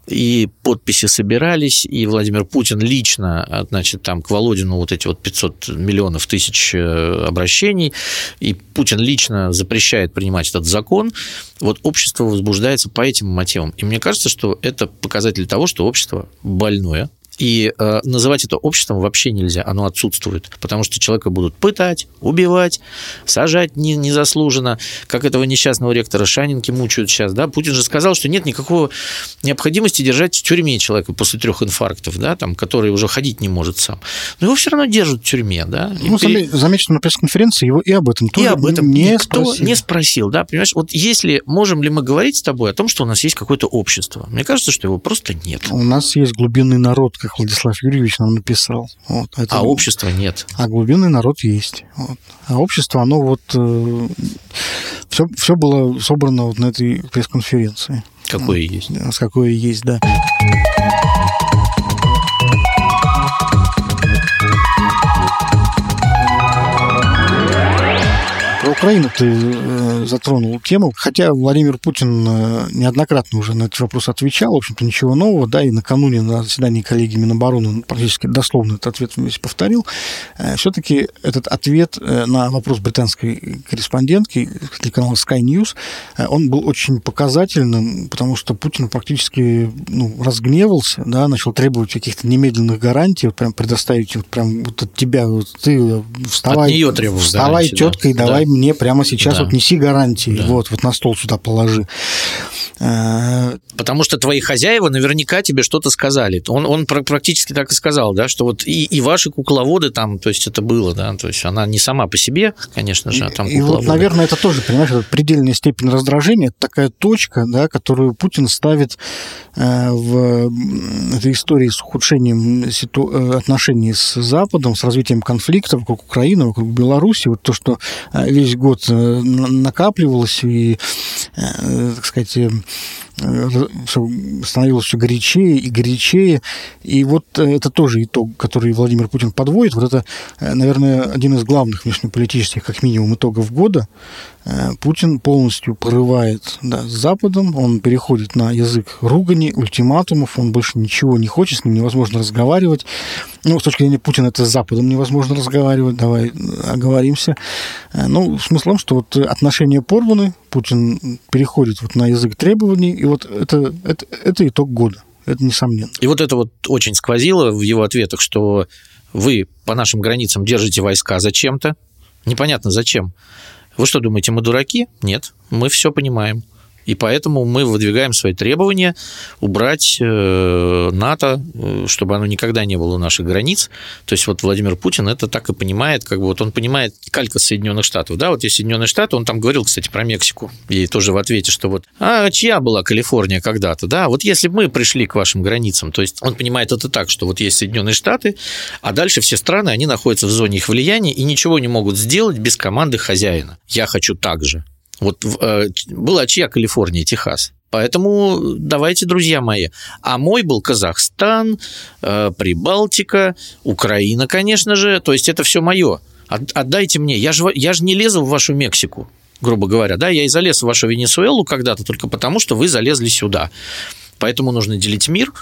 и подписи собирались, и Владимир Путин лично, значит, там к Володину вот эти вот 500 миллионов тысяч э, обращений, и Путин лично запрещает принимать этот закон, вот общество возбуждается по этим мотивам. И мне кажется, что это показатель того, что общество больное, и э, называть это обществом вообще нельзя, оно отсутствует, потому что человека будут пытать, убивать, сажать не, незаслуженно, как этого несчастного ректора Шанинки мучают сейчас, да, Путин же сказал, что нет никакого необходимости держать в тюрьме человека после трех инфарктов, да, там, который уже ходить не может сам, но его все равно держат в тюрьме, да. Ну, пере... замечено на пресс-конференции, его и об этом тоже и об этом не никто спросил. не спросил, да, понимаешь, вот если, можем ли мы говорить с тобой о том, что у нас есть какое-то общество, мне кажется, что его просто нет. У нас есть глубинный народ, как Владислав Юрьевич нам написал. Вот, это, а общества нет. А глубинный народ есть. Вот. А общество, оно вот... Э, все, все было собрано вот на этой пресс-конференции. Какое вот, есть. С какое есть, да. Украины ты э, затронул тему, хотя Владимир Путин э, неоднократно уже на этот вопрос отвечал, в общем-то ничего нового, да, и накануне на заседании коллеги Минобороны он практически дословно этот ответ весь повторил. Э, Все-таки этот ответ на вопрос британской корреспондентки телеканала Sky News, он был очень показательным, потому что Путин практически ну, разгневался, да, начал требовать каких-то немедленных гарантий, вот прям предоставить вот прям вот от тебя, вот ты вставай, от нее требовал вставай, гарантии, тетка, да. и давай да. мне прямо сейчас да. вот неси гарантии, да. вот, вот на стол сюда положи. Э, Потому что твои хозяева наверняка тебе что-то сказали. Он, он практически так и сказал, да, что вот и, и ваши кукловоды там, то есть это было, да, то есть она не сама по себе, конечно же, а там И, и вот, наверное, это тоже, понимаешь, это предельная степень раздражения, это такая точка, да, которую Путин ставит э, в этой истории с ухудшением ситу... Э, отношений с Западом, с развитием конфликта вокруг Украины, вокруг Беларуси, вот то, что весь год накапливалось и, так сказать, становилось все горячее и горячее. И вот э, это тоже итог, который Владимир Путин подводит. Вот это, э, наверное, один из главных внешнеполитических, как минимум, итогов года. Э, Путин полностью порывает да, с Западом, он переходит на язык ругани, ультиматумов, он больше ничего не хочет, с ним невозможно разговаривать. Ну, с точки зрения Путина, это с Западом невозможно разговаривать, давай оговоримся. Ну, смыслом, что вот отношения порваны, Путин переходит вот на язык требований, и вот это, это, это итог года, это несомненно. И вот это вот очень сквозило в его ответах, что вы по нашим границам держите войска зачем-то, непонятно зачем. Вы что думаете, мы дураки? Нет, мы все понимаем. И поэтому мы выдвигаем свои требования убрать э, НАТО, э, чтобы оно никогда не было у наших границ. То есть вот Владимир Путин это так и понимает, как бы вот он понимает калька Соединенных Штатов. Да, вот есть Соединенные Штаты, он там говорил, кстати, про Мексику, и тоже в ответе, что вот, а чья была Калифорния когда-то, да, вот если бы мы пришли к вашим границам, то есть он понимает это так, что вот есть Соединенные Штаты, а дальше все страны, они находятся в зоне их влияния и ничего не могут сделать без команды хозяина. Я хочу так же. Вот э, была чья Калифорния, Техас? Поэтому давайте, друзья мои. А мой был Казахстан, э, Прибалтика, Украина, конечно же. То есть это все мое. Отдайте мне. Я же, я же не лезу в вашу Мексику, грубо говоря. Да, я и залез в вашу Венесуэлу когда-то только потому, что вы залезли сюда. Поэтому нужно делить мир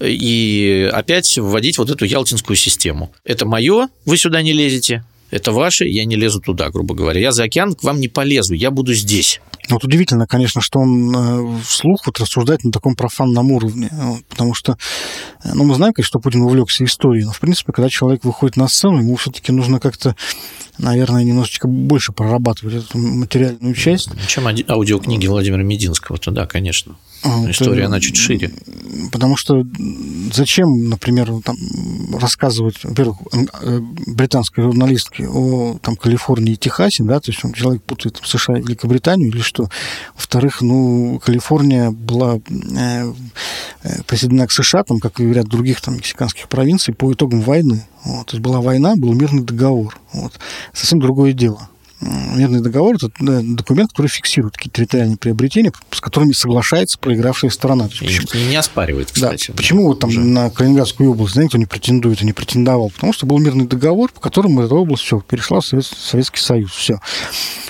и опять вводить вот эту ялтинскую систему. Это мое, вы сюда не лезете, это ваше, я не лезу туда, грубо говоря. Я за океан к вам не полезу, я буду здесь. Вот удивительно, конечно, что он э, вслух вот рассуждает на таком профанном уровне, потому что, э, ну, мы знаем, конечно, что Путин увлекся историей, но, в принципе, когда человек выходит на сцену, ему все-таки нужно как-то наверное, немножечко больше прорабатывать эту материальную часть. Чем аудиокниги Владимира Мединского, то да, конечно. А, История, это, она чуть шире. Потому что зачем, например, там, рассказывать, во-первых, э, британской журналистке о там, Калифорнии и Техасе, да, то есть он, человек путает США и Великобританию или что. Во-вторых, ну, Калифорния была э, э, присоединена к США, там, как и ряд других там, мексиканских провинций, по итогам войны. Вот. То есть была война, был мирный договор. Вот. Совсем другое дело. Мирный договор – это документ, который фиксирует такие территориальные приобретения, с которыми соглашается проигравшая сторона. И почему, не оспаривает, кстати. Да. Почему вот там уже. на Калининградскую область, знаете, кто не претендует и не претендовал? Потому что был мирный договор, по которому эта область все, перешла в Советский Союз. Все.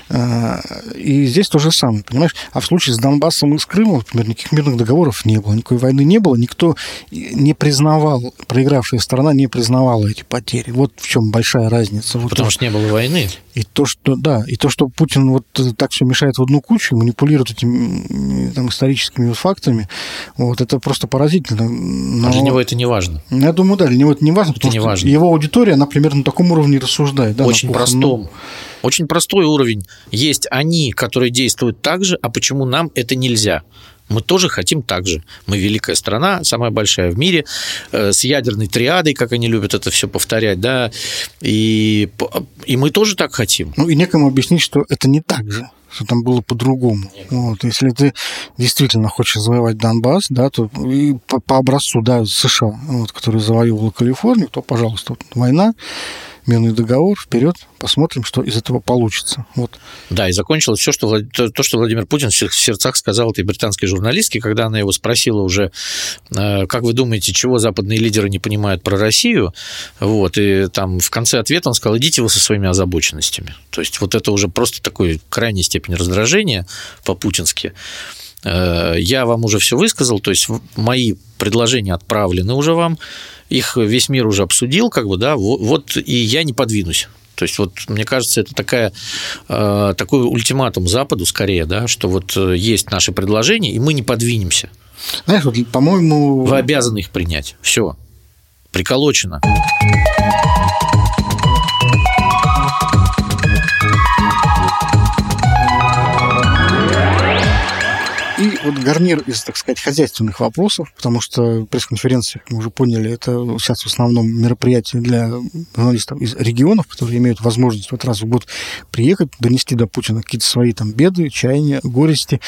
А, и здесь то же самое, понимаешь? А в случае с Донбассом и с Крымом, например, никаких мирных договоров не было, никакой войны не было, никто не признавал, проигравшая сторона не признавала эти потери. Вот в чем большая разница. Вот Потому то, что не было войны. И то, что, да, и то, что Путин вот так все мешает в одну кучу, манипулирует этими там, историческими фактами, вот это просто поразительно. Но... А для него это не важно. Я думаю, да, для него это не важно, потому это не что важно. его аудитория, она примерно на таком уровне рассуждает. Да, Очень простом. Очень простой уровень. Есть они, которые действуют так же, а почему нам это нельзя? Мы тоже хотим так же. Мы великая страна, самая большая в мире, э, с ядерной триадой, как они любят это все повторять, да, и, и мы тоже так хотим. Ну, и некому объяснить, что это не так же что там было по-другому. Вот. Если ты действительно хочешь завоевать Донбасс, да, то и по, по образцу да, США, вот, который завоевывал Калифорнию, то, пожалуйста, вот, война, мирный договор, вперед, посмотрим, что из этого получится. Вот. Да, и закончилось все, что то, что Владимир Путин в сердцах сказал этой британской журналистке, когда она его спросила уже, э, как вы думаете, чего западные лидеры не понимают про Россию, вот, и там в конце ответа он сказал, идите вы со своими озабоченностями. То есть вот это уже просто такой крайней степень раздражения по-путински. Э, я вам уже все высказал, то есть мои предложения отправлены уже вам, их весь мир уже обсудил, как бы, да, вот и я не подвинусь. То есть вот мне кажется, это такая, э, такой ультиматум Западу скорее, да, что вот э, есть наши предложения, и мы не подвинемся. Знаешь, вот, по-моему... Вы обязаны их принять. Все. Приколочено. Вот гарнир из, так сказать, хозяйственных вопросов, потому что пресс-конференция, мы уже поняли, это сейчас в основном мероприятие для журналистов из регионов, которые имеют возможность вот раз в год приехать, донести до Путина какие-то свои там беды, чаяния, горести.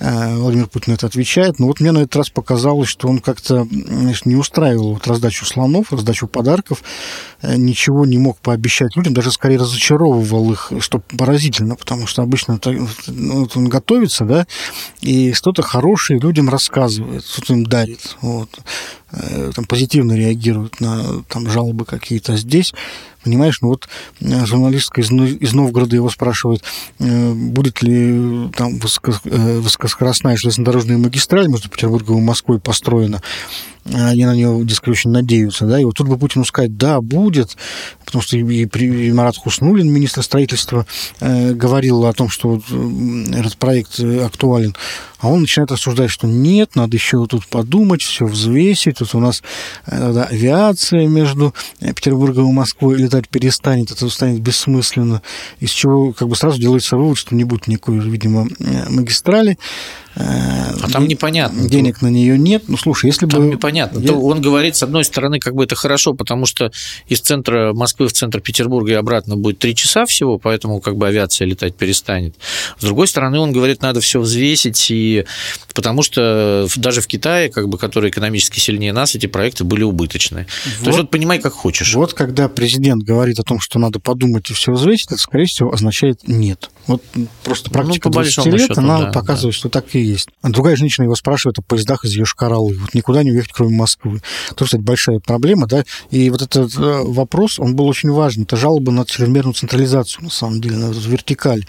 Э, Владимир Путин это отвечает. Но вот мне на этот раз показалось, что он как-то не устраивал вот раздачу слонов, раздачу подарков, э, ничего не мог пообещать людям, даже скорее разочаровывал их, что поразительно, потому что обычно ну, вот он готовится, да, и что-то хорошее людям рассказывает, что-то им дарит. Вот. Э, там, позитивно реагируют на там, жалобы какие-то. Здесь, понимаешь, ну вот э, журналистка из, из Новгорода его спрашивает, э, будет ли там высоко, высокоскоростная железнодорожная магистраль между Петербургом и Москвой построена. Они на нее, дескать, очень надеются. Да? И вот тут бы Путину сказать, да, будет, потому что и, и Марат Хуснулин, министр строительства, э, говорил о том, что вот этот проект актуален. А он начинает рассуждать, что нет, надо еще тут подумать, все взвесить. Тут у нас э, да, авиация между Петербургом и Москвой летать перестанет, это станет бессмысленно. Из чего как бы сразу делается вывод, что не будет никакой, видимо, э, магистрали. А там непонятно. Денег на нее нет. Ну, слушай, если там бы... непонятно. Я... То он говорит, с одной стороны, как бы это хорошо, потому что из центра Москвы в центр Петербурга и обратно будет три часа всего, поэтому как бы авиация летать перестанет. С другой стороны, он говорит, надо все взвесить, и потому что даже в Китае, как бы, который экономически сильнее нас, эти проекты были убыточные. Вот, То есть вот понимай, как хочешь. Вот когда президент говорит о том, что надо подумать и все взвесить, это, скорее всего, означает нет. Вот просто ну, практика ну, 20 лет, счету, она да, показывает, да. что так и есть. А другая женщина его спрашивает о поездах из Йошкар-Олы. Вот никуда не уехать, кроме Москвы. Тоже, кстати, большая проблема, да. И вот этот э, вопрос, он был очень важен. Это жалоба на чрезмерную централизацию, на самом деле, на вертикаль.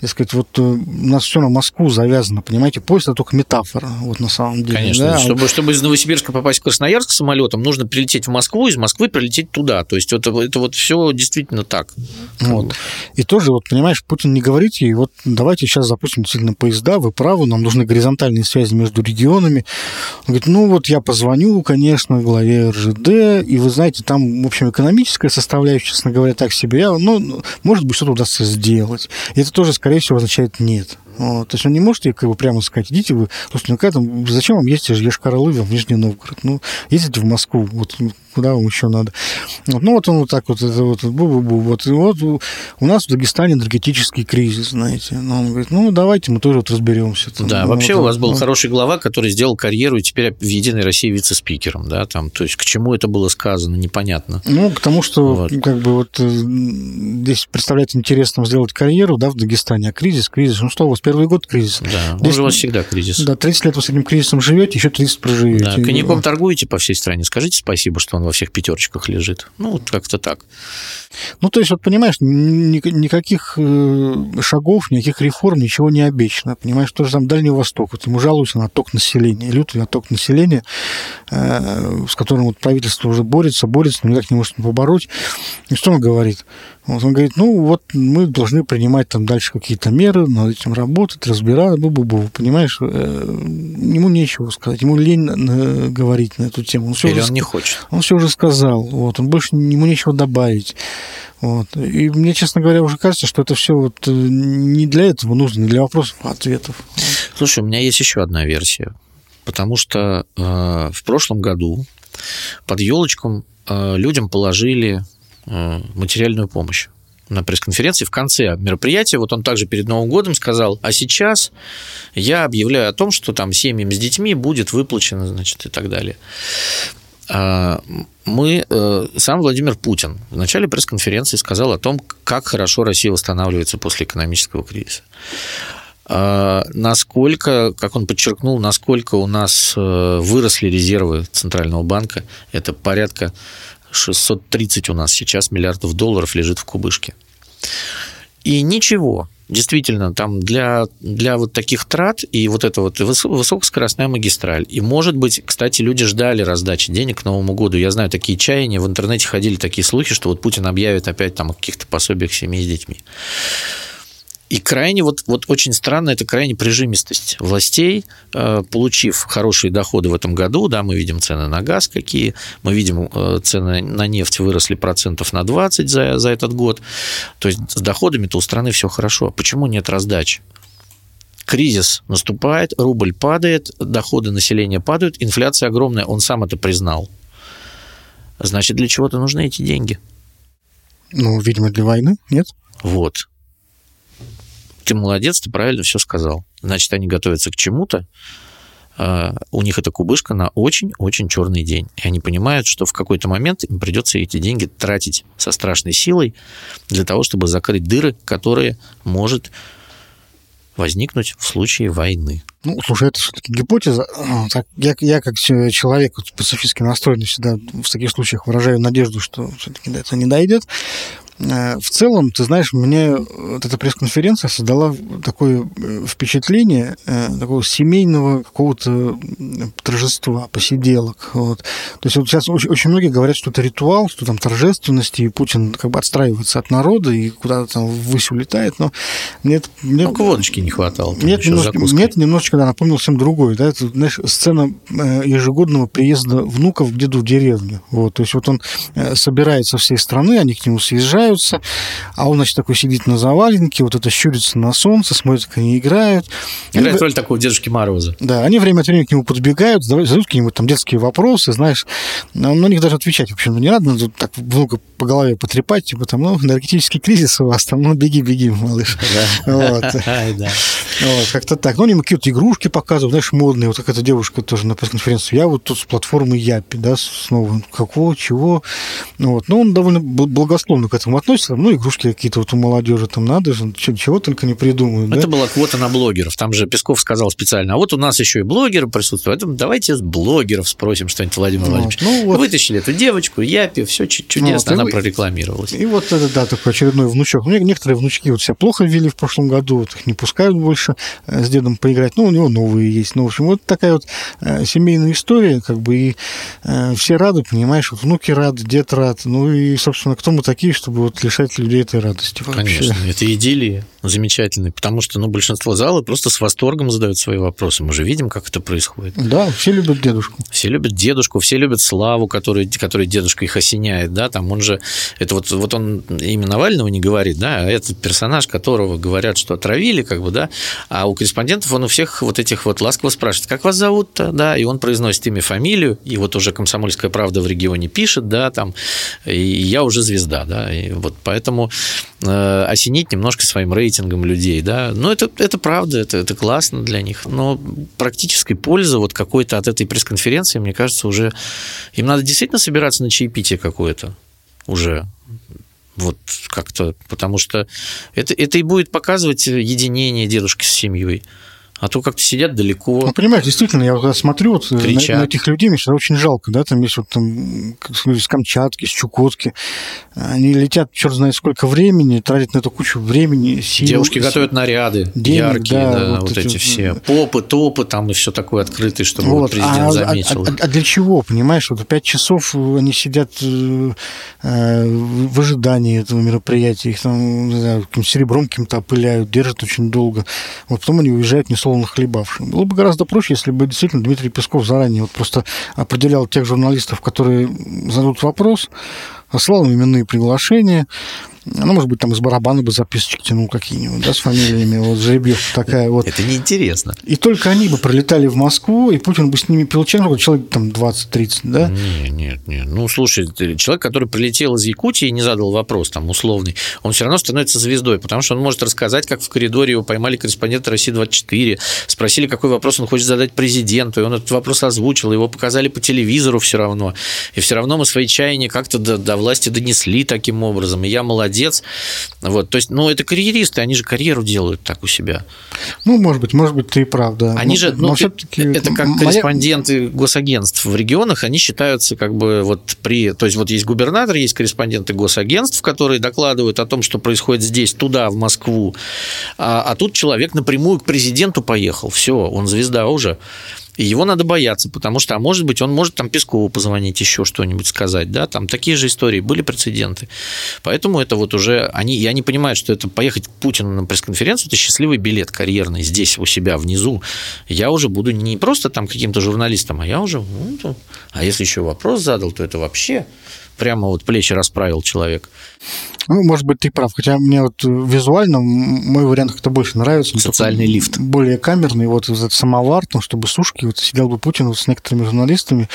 Так сказать, вот э, у нас все на Москву завязано, понимаете? Поезд – это только метафора, вот на самом деле. Конечно. Да? Чтобы, чтобы из Новосибирска попасть в Красноярск самолетом, нужно прилететь в Москву, из Москвы прилететь туда. То есть это, это вот все действительно так. Вот. И тоже, вот, понимаешь, Путин не говорит ей, вот давайте сейчас запустим действительно поезда, вы правы, нам нужны горизонтальные связи между регионами. Он говорит, ну вот я позвоню, конечно, главе РЖД, и вы знаете, там, в общем, экономическая составляющая, честно говоря, так себе, я, ну, может быть, что-то удастся сделать. И это тоже, скорее всего, означает нет. Вот. То есть он не может ей как бы прямо сказать, идите вы, слушайте, ну как зачем вам ездить в Ешкар-Олы, в Нижний Новгород? Ну, ездите в Москву, вот куда вам еще надо. Вот. Ну, вот он вот так вот, это вот, бу-бу-бу, вот, и вот у нас в Дагестане энергетический кризис, знаете. Но ну, он говорит, ну, давайте мы тоже вот разберемся. Там, да, ну, вообще вот, у вас был ну. хороший глава, который сделал карьеру и теперь в Единой России вице-спикером, да, там, то есть к чему это было сказано, непонятно. Ну, к тому, что вот. как бы вот э, здесь представляется интересным сделать карьеру, да, в Дагестане, а кризис, кризис, ну что, у вас первый год кризис. Да, здесь, у вас всегда кризис. Да, 30 лет вы с этим кризисом живете, еще 30 проживете. Да, коньяком торгуете по всей стране, скажите спасибо, что он во всех пятерочках лежит. Ну, вот как-то так. Ну, то есть, вот понимаешь, никаких э, шагов, никаких реформ, ничего не обещано. Понимаешь, тоже там Дальний Восток, вот ему жалуются на отток населения, лютый отток населения, э, с которым вот правительство уже борется, борется, но никак не может побороть. И что он говорит? Вот он говорит, ну вот мы должны принимать там дальше какие-то меры, над этим работать, разбираться, бу-бу-бу, понимаешь? Э, ему нечего сказать, ему лень говорить на эту тему. Он все Или уже, он не хочет. Он все уже сказал, вот, он больше ему нечего добавить. Вот. И мне, честно говоря, уже кажется, что это все вот э, не для этого нужно, не для вопросов, а ответов. Слушай, у меня есть еще одна версия. Потому что э, в прошлом году под елочком э, людям положили Э, материальную помощь на пресс-конференции в конце мероприятия, вот он также перед Новым годом сказал, а сейчас я объявляю о том, что там семьям с детьми будет выплачено, значит, и так далее. А, мы, э, сам Владимир Путин в начале пресс-конференции сказал о том, как хорошо Россия восстанавливается после экономического кризиса. А, насколько, как он подчеркнул, насколько у нас э, выросли резервы Центрального банка, это порядка 630 у нас сейчас миллиардов долларов лежит в кубышке. И ничего, действительно, там для, для вот таких трат и вот это вот высокоскоростная магистраль. И, может быть, кстати, люди ждали раздачи денег к Новому году. Я знаю такие чаяния, в интернете ходили такие слухи, что вот Путин объявит опять там о каких-то пособиях семьи с детьми. И крайне, вот, вот очень странно, это крайне прижимистость властей, э, получив хорошие доходы в этом году, да, мы видим цены на газ какие, мы видим э, цены на нефть выросли процентов на 20 за, за этот год, то есть с доходами-то у страны все хорошо. Почему нет раздачи? Кризис наступает, рубль падает, доходы населения падают, инфляция огромная, он сам это признал. Значит, для чего-то нужны эти деньги. Ну, видимо, для войны, нет? Вот ты молодец, ты правильно все сказал. Значит, они готовятся к чему-то, а, у них эта кубышка на очень-очень черный день. И они понимают, что в какой-то момент им придется эти деньги тратить со страшной силой для того, чтобы закрыть дыры, которые может возникнуть в случае войны. Ну, слушай, это все-таки гипотеза. Я, я как человек пацифистски настроенный всегда в таких случаях выражаю надежду, что все-таки до этого не дойдет. Э, в целом, ты знаешь, мне вот эта пресс-конференция создала такое э, впечатление э, такого семейного какого-то торжества, посиделок. Вот. То есть вот сейчас очень, очень многие говорят, что это ритуал, что там торжественности, и Путин как бы отстраивается от народа и куда-то там ввысь улетает, но мне это... Мне, Только водочки не хватало. Нет, немножко, мне это немножечко да, напомнил всем другой. Да, это, знаешь, сцена ежегодного приезда внуков к деду в деревню. Вот, то есть вот он собирает со всей страны, они к нему съезжают, играются, а он, значит, такой сидит на заваленке, вот это щурится на солнце, смотрит, как они играют. Играет роль такого Дедушки Мороза. Да, они время от времени к нему подбегают, задают какие-нибудь там детские вопросы, знаешь, но на них даже отвечать, в общем, не надо, надо так много по голове потрепать, типа там, ну, энергетический кризис у вас там, ну, беги, беги, малыш. [LAUGHS] Вот. Как-то так. Ну, они какие-то игрушки показывают, знаешь, модные. Вот как эта девушка тоже на пресс-конференции. Я вот тут с платформы Япи, да, снова. Какого, чего? Вот. Ну, он довольно благословно к этому относится. Ну, игрушки какие-то вот у молодежи там надо же, чего только не придумают. Это да? была квота на блогеров. Там же Песков сказал специально, а вот у нас еще и блогеры присутствуют, поэтому давайте с блогеров спросим что-нибудь Владимир. Владимирович. Ну, вот. Вытащили эту девочку, Япи, все чудесно, вот, она и, прорекламировалась. И вот это, да, такой очередной внучок. Ну, некоторые внучки вот себя плохо вели в прошлом году, вот их не пускают больше э, с дедом поиграть. Ну, у него новые есть. Ну, в общем, вот такая вот э, семейная история, как бы, и э, все рады, понимаешь, вот внуки рады, дед рад. Ну, и, собственно, кто мы такие, чтобы вот лишать людей этой радости. Конечно, это идиллия замечательная, потому что ну, большинство зала просто с восторгом задают свои вопросы. Мы же видим, как это происходит. Да, все любят дедушку. Все любят дедушку, все любят Славу, который, который дедушка их осеняет, да, там он же, это вот, вот он имя Навального не говорит, да, а этот персонаж, которого говорят, что отравили, как бы, да, а у корреспондентов он у всех вот этих вот ласково спрашивает, как вас зовут-то, да, и он произносит имя, фамилию, и вот уже «Комсомольская правда» в регионе пишет, да, там, и я уже звезда, да, и вот поэтому осенить немножко своим рейтингом людей, да, но это, это правда, это, это классно для них, но практической пользы вот какой-то от этой пресс-конференции, мне кажется, уже им надо действительно собираться на чаепитие какое-то уже, вот как-то, потому что это, это и будет показывать единение дедушки с семьей. А то как-то сидят далеко. Ну, понимаешь, действительно, я когда смотрю вот на, на этих людей, мне всегда очень жалко, да, там есть вот там люди с Камчатки, с Чукотки, они летят черт знает сколько времени, тратят на эту кучу времени, сил. Девушки готовят наряды денег, яркие, да, да вот, вот эти, эти все. Попы, топы, там и все такое открытое, чтобы вот. президент а, заметил. А, а, а для чего, понимаешь, вот пять часов они сидят э, э, в ожидании этого мероприятия, их там, не знаю, серебром каким-то опыляют, держат очень долго. Вот потом они уезжают не условно хлебавшим. Было бы гораздо проще, если бы действительно Дмитрий Песков заранее вот просто определял тех журналистов, которые зададут вопрос, слал им именные приглашения, Ну, может быть, там из барабана бы записочки тянул какие-нибудь, да, с фамилиями, вот жеребьевка такая вот. Это неинтересно. И только они бы пролетали в Москву, и Путин бы с ними пил чай, ну, человек там 20-30, да? Нет, нет, нет. Ну, слушай, человек, который прилетел из Якутии и не задал вопрос там условный, он все равно становится звездой, потому что он может рассказать, как в коридоре его поймали корреспонденты России-24, спросили, какой вопрос он хочет задать президенту, и он этот вопрос озвучил, его показали по телевизору все равно, и все равно мы свои чаяния как-то до, до власти донесли таким образом, и я молодец. Вот, то есть, ну, это карьеристы, они же карьеру делают так у себя. Ну, может быть, может быть, ты и прав, да. Они но, же, ну, все-таки это как моя... корреспонденты госагентств в регионах, они считаются как бы вот при, то есть вот есть губернатор, есть корреспонденты госагентств, которые докладывают о том, что происходит здесь, туда, в Москву, а, а тут человек напрямую к президенту поехал, все, он звезда уже. И его надо бояться, потому что, а может быть, он может там Пескову позвонить, еще что-нибудь сказать, да, там такие же истории, были прецеденты. Поэтому это вот уже, они, и они понимают, что это поехать к Путину на пресс-конференцию, это счастливый билет карьерный здесь, у себя, внизу. Я уже буду не просто там каким-то журналистом, а я уже, ну, а если еще вопрос задал, то это вообще прямо вот плечи расправил человек. Ну, может быть, ты прав. Хотя мне вот визуально мой вариант как-то больше нравится. Социальный лифт. Более камерный. Вот этот самовар, там, чтобы сушки, вот сидел бы Путин вот с некоторыми журналистами,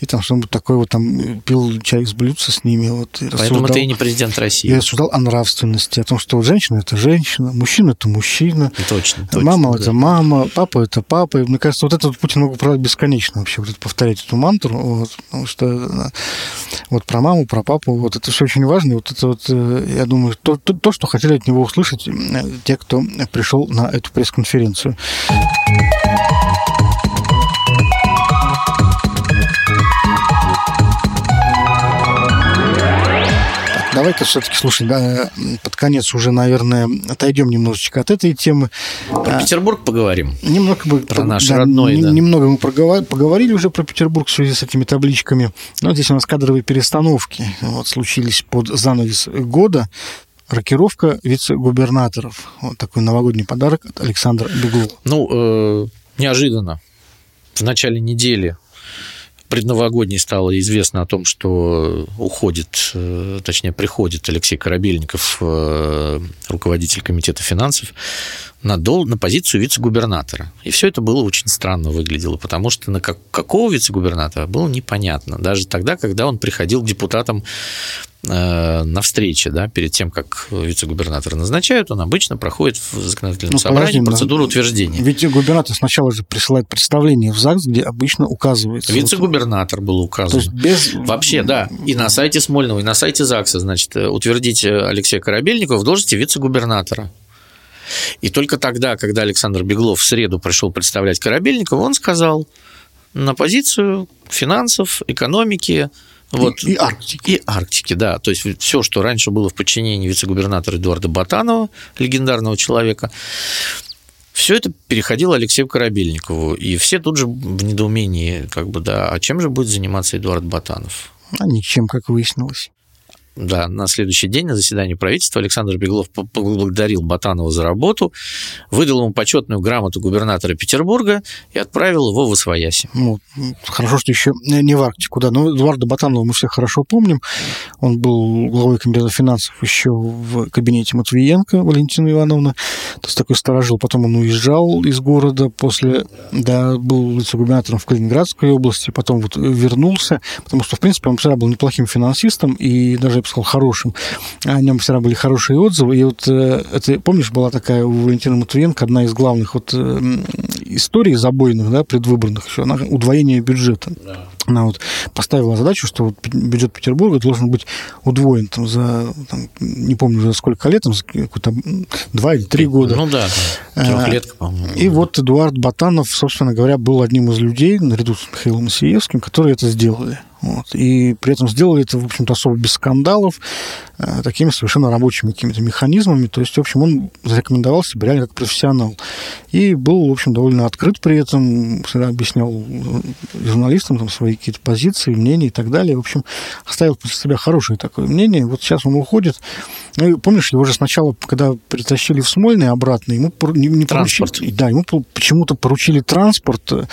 и там что-нибудь такое вот там пил чай из блюдца с ними. Вот, Поэтому ты и не президент России. Я рассуждал о нравственности, о том, что вот женщина – это женщина, мужчина – это мужчина. Точно, точно. Мама – да. это мама, папа – это папа. И мне кажется, вот это вот Путин мог управлять бесконечно вообще, вот повторять эту мантру, вот, потому что вот про маму, про папу, вот это все очень важно. Вот это вот, э, я думаю, то, то, то, что хотели от него услышать те, кто пришел на эту пресс-конференцию. Давай-ка все-таки, слушай, да, под конец уже, наверное, отойдем немножечко от этой темы. Про а, Петербург поговорим. Немного бы, про наш да, родной, да. Немного мы поговорили уже про Петербург в связи с этими табличками. Но здесь у нас кадровые перестановки вот, случились под занавес года. Рокировка вице-губернаторов. Вот такой новогодний подарок от Александра Беглова. Ну, э, неожиданно. В начале недели предновогодней стало известно о том, что уходит, э, точнее, приходит Алексей Корабельников, э, руководитель комитета финансов, на, дол, на позицию вице-губернатора. И все это было очень странно выглядело, потому что на как, какого вице-губернатора было непонятно. Даже тогда, когда он приходил к депутатам на встрече, да, перед тем, как вице-губернатора назначают, он обычно проходит в законодательном ну, собрании подожди, процедуру утверждения. Ведь губернатор сначала же присылает представление в ЗАГС, где обычно указывается... Вице-губернатор был указан. То есть без... Вообще, да. И на сайте Смольного, и на сайте ЗАГСа, значит, утвердить Алексея Корабельникова в должности вице-губернатора. И только тогда, когда Александр Беглов в среду пришел представлять Корабельникова, он сказал на позицию финансов, экономики, вот. И, и Арктики. И Арктики, да. То есть все, что раньше было в подчинении вице-губернатора Эдуарда Батанова, легендарного человека, все это переходило Алексею Корабельникову. И все тут же в недоумении, как бы, да, а чем же будет заниматься Эдуард Батанов? А ничем, как выяснилось. Да, на следующий день на заседании правительства Александр Беглов поблагодарил Батанова за работу, выдал ему почетную грамоту губернатора Петербурга и отправил его в Освояси. Ну, хорошо, что еще не в Арктику, да. Но Эдуарда Батанова мы все хорошо помним. Он был главой комитета финансов еще в кабинете Матвиенко Валентина Ивановна. То есть такой сторожил. Потом он уезжал из города после... Да, был вице-губернатором в Калининградской области, потом вот вернулся, потому что, в принципе, он всегда был неплохим финансистом и даже бы сказал, хорошим. О нем всегда были хорошие отзывы. И вот э, это, помнишь, была такая у Валентина Матвиенко одна из главных вот э, историй забойных, да, предвыборных еще, она удвоение бюджета. Да. Она вот поставила задачу, что вот бюджет Петербурга должен быть удвоен там, за, там, не помню, за сколько лет, там, за какое-то два или три года. Ну да, трехлетка, по-моему. И вот Эдуард Батанов, собственно говоря, был одним из людей, наряду с Михаилом Сиевским, которые это сделали. Вот. И при этом сделали это, в общем-то, особо без скандалов, э, такими совершенно рабочими какими-то механизмами. То есть, в общем, он зарекомендовал себя реально как профессионал. И был, в общем, довольно открыт при этом, всегда объяснял журналистам там, свои какие-то позиции, мнения и так далее. В общем, оставил после себя хорошее такое мнение. Вот сейчас он уходит. Ну, помнишь, его же сначала, когда притащили в Смольный обратно, ему не, не транспорт. поручили... Да, ему почему-то поручили транспорт, э,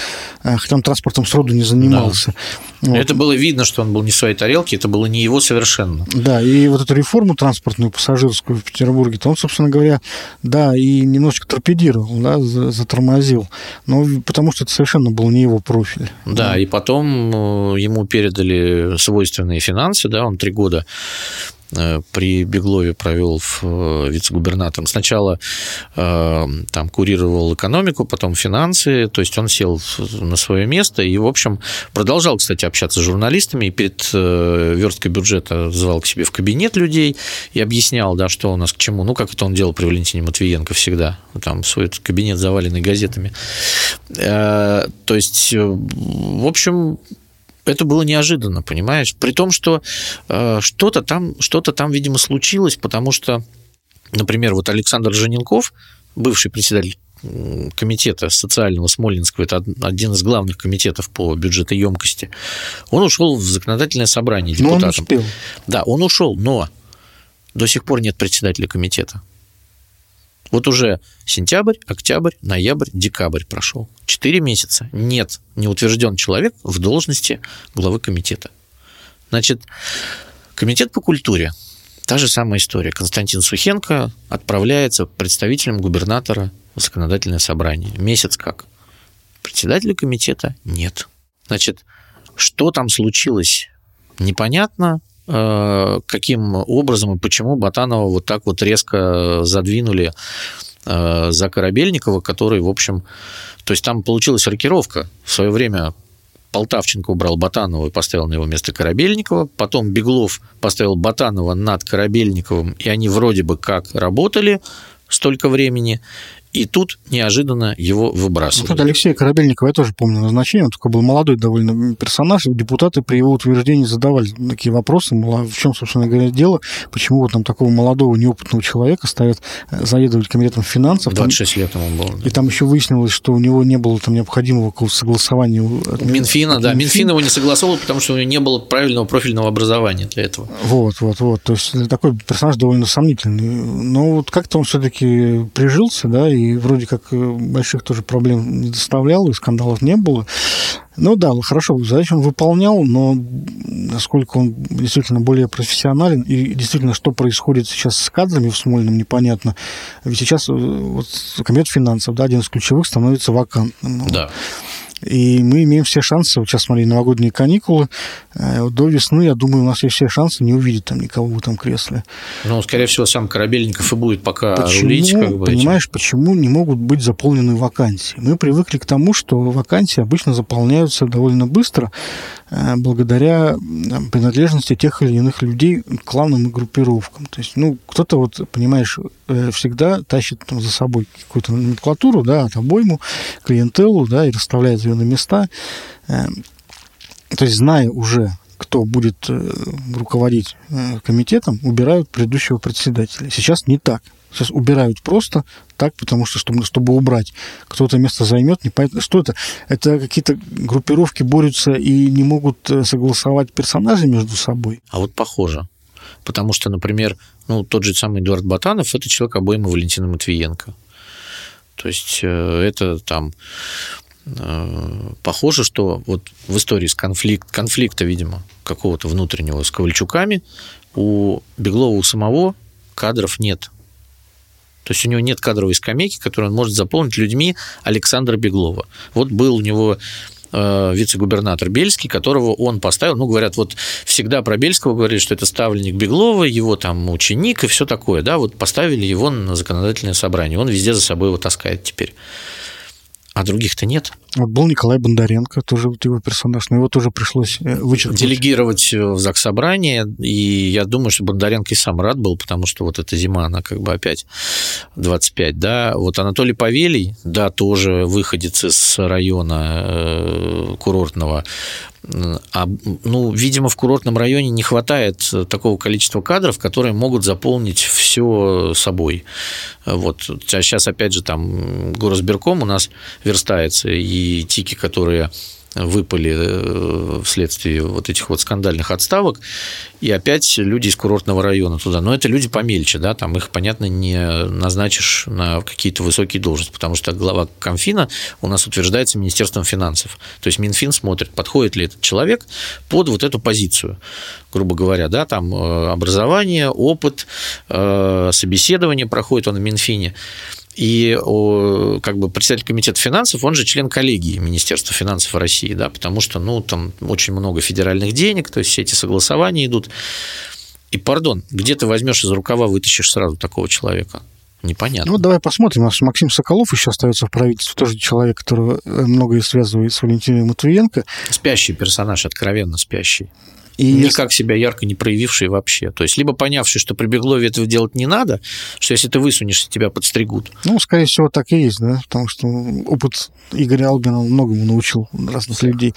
хотя он транспортом сроду не занимался. Да. Вот. Это было видно, что он был не в своей тарелке, это было не его совершенно. Да, и вот эту реформу транспортную пассажирскую в Петербурге, то он, собственно говоря, да, и немножечко торпедировал, да, затормозил, но потому что это совершенно был не его профиль. Да, и потом э, ему передали свойственные финансы, да, он три года при Беглове провел в э, вице-губернатором. Сначала э, там курировал экономику, потом финансы, то есть он сел на свое место и, в общем, продолжал, кстати, общаться с журналистами и перед версткой бюджета звал к себе в кабинет людей и объяснял, да, что у нас к чему. Ну, как это он делал при Валентине Матвиенко всегда, там свой кабинет заваленный газетами. То есть, в общем, это было неожиданно, понимаешь? При том, что э, что-то там, что-то там, видимо, случилось, потому что, например, вот Александр Жененков, бывший председатель комитета социального Смоленского, это один из главных комитетов по бюджетоемкости, он ушел в законодательное собрание депутатом. Но он успел. Да, он ушел, но до сих пор нет председателя комитета. Вот уже сентябрь, октябрь, ноябрь, декабрь прошел. Четыре месяца. Нет, не утвержден человек в должности главы комитета. Значит, комитет по культуре. Та же самая история. Константин Сухенко отправляется представителем губернатора в законодательное собрание. Месяц как? Председателя комитета нет. Значит, что там случилось, непонятно. Э, каким образом и почему Батанова вот так вот резко задвинули э, за Корабельникова, который, в общем, то есть там получилась рокировка. В свое время Полтавченко убрал Батанова и поставил на его место Корабельникова. Потом Беглов поставил Батанова над Корабельниковым, и они вроде бы как работали столько времени. И тут неожиданно его выбрасывают. Вот Алексея Корабельникова я тоже помню назначение. Он такой был молодой довольно персонаж. Депутаты при его утверждении задавали такие вопросы, а в чем, собственно говоря, дело, почему вот там такого молодого, неопытного человека ставят э, заведовать комитетом финансов. 26 там, лет ему было. Да. И там еще выяснилось, что у него не было там необходимого какого-то согласования. От Минфина, от да. Минфин. Минфин его не согласовал, потому что у него не было правильного профильного образования для этого. Вот, вот, вот. То есть такой персонаж довольно сомнительный. Но вот как-то он все-таки прижился, да, и и вроде как э, больших тоже проблем не доставлял, и скандалов не было. Ну да, хорошо, задачу он выполнял, но насколько он действительно более профессионален, и действительно, что происходит сейчас с кадрами в Смольном, непонятно. Ведь сейчас э, вот, комитет финансов, да, один из ключевых, становится вакантным. Да. И мы имеем все шансы, вот сейчас, смотри, новогодние каникулы, э, до весны, я думаю, у нас есть все шансы не увидеть там никого в этом кресле. Ну, скорее всего, сам Корабельников и будет пока почему, рулить. Как бы, понимаешь, этим. почему не могут быть заполнены вакансии? Мы привыкли к тому, что вакансии обычно заполняются довольно быстро, Э, благодаря принадлежности тех или иных людей к кланным группировкам. То есть, ну, кто-то, вот, понимаешь, э, всегда тащит там, за собой какую-то номенклатуру, да, от обойму, клиентелу, да, и расставляет на места. Э, то есть, зная уже, кто будет руководить комитетом, убирают предыдущего председателя. Сейчас не так. Сейчас убирают просто так, потому что, чтобы, чтобы убрать. Кто-то место займет, непонятно. Что это? Это какие-то группировки борются и не могут э, согласовать персонажи между собой? А вот похоже. Потому что, например, ну, тот же самый Эдуард Батанов – это человек обойма Валентина Матвиенко. То есть э, это там э, похоже, что вот в истории с конфликт, конфликта, видимо, какого-то внутреннего с Ковальчуками у Беглова у самого кадров нет. То есть у него нет кадровой скамейки, которую он может заполнить людьми Александра Беглова. Вот был у него э, вице-губернатор Бельский, которого он поставил, ну, говорят, вот всегда про Бельского говорили, что это ставленник Беглова, его там ученик и все такое, да, вот поставили его на законодательное собрание, он везде за собой его таскает теперь а других-то нет. Вот был Николай Бондаренко, тоже вот его персонаж, но его тоже пришлось э, вычеркнуть. Делегировать в ЗАГС собрание, и я думаю, что Бондаренко и сам рад был, потому что вот эта зима, она как бы опять 25, да. Вот Анатолий Павелий, да, тоже выходец из района э, курортного, а, ну, видимо, в курортном районе не хватает такого количества кадров, которые могут заполнить все собой. Вот. А сейчас, опять же, там Горосберком у нас верстается, и тики, которые выпали э, вследствие вот этих вот скандальных отставок, и опять люди из курортного района туда. Но это люди помельче, да, там их, понятно, не назначишь на какие-то высокие должности, потому что глава Комфина у нас утверждается Министерством финансов. То есть Минфин смотрит, подходит ли этот человек под вот эту позицию, грубо говоря, да, там э, образование, опыт, э, собеседование проходит он в Минфине. И как бы председатель комитета финансов, он же член коллегии Министерства финансов России, да, потому что, ну, там очень много федеральных денег, то есть все эти согласования идут. И, пардон, где ты возьмешь из рукава, вытащишь сразу такого человека? Непонятно. Ну, давай посмотрим. У нас Максим Соколов еще остается в правительстве, тоже человек, которого многое связывает с Валентиной Матвиенко. Спящий персонаж, откровенно спящий. И никак себя ярко не проявивший вообще. То есть, либо понявший, что при Беглове этого делать не надо, что если ты высунешься, тебя подстригут. Ну, скорее всего, так и есть, да, потому что опыт Игоря Албина многому научил разных людей.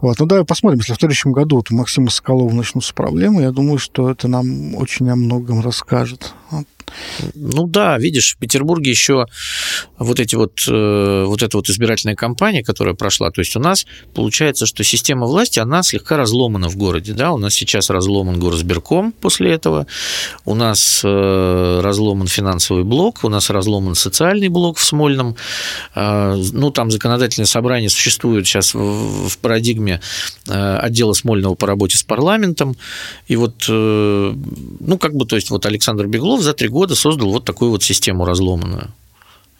Вот. Ну, давай посмотрим, если в следующем году вот у Максима Соколова начнутся проблемы, я думаю, что это нам очень о многом расскажет. Ну да, видишь, в Петербурге еще вот эти вот, э, вот эта вот избирательная кампания, которая прошла, то есть у нас получается, что система власти, она слегка разломана в городе, да, у нас сейчас разломан горосберком после этого, у нас э, разломан финансовый блок, у нас разломан социальный блок в Смольном, э, ну, там законодательное собрание существует сейчас в парадигме отдела Смольного по работе с парламентом, и вот, ну, как бы, то есть вот Александр Беглов за три года года создал вот такую вот систему разломанную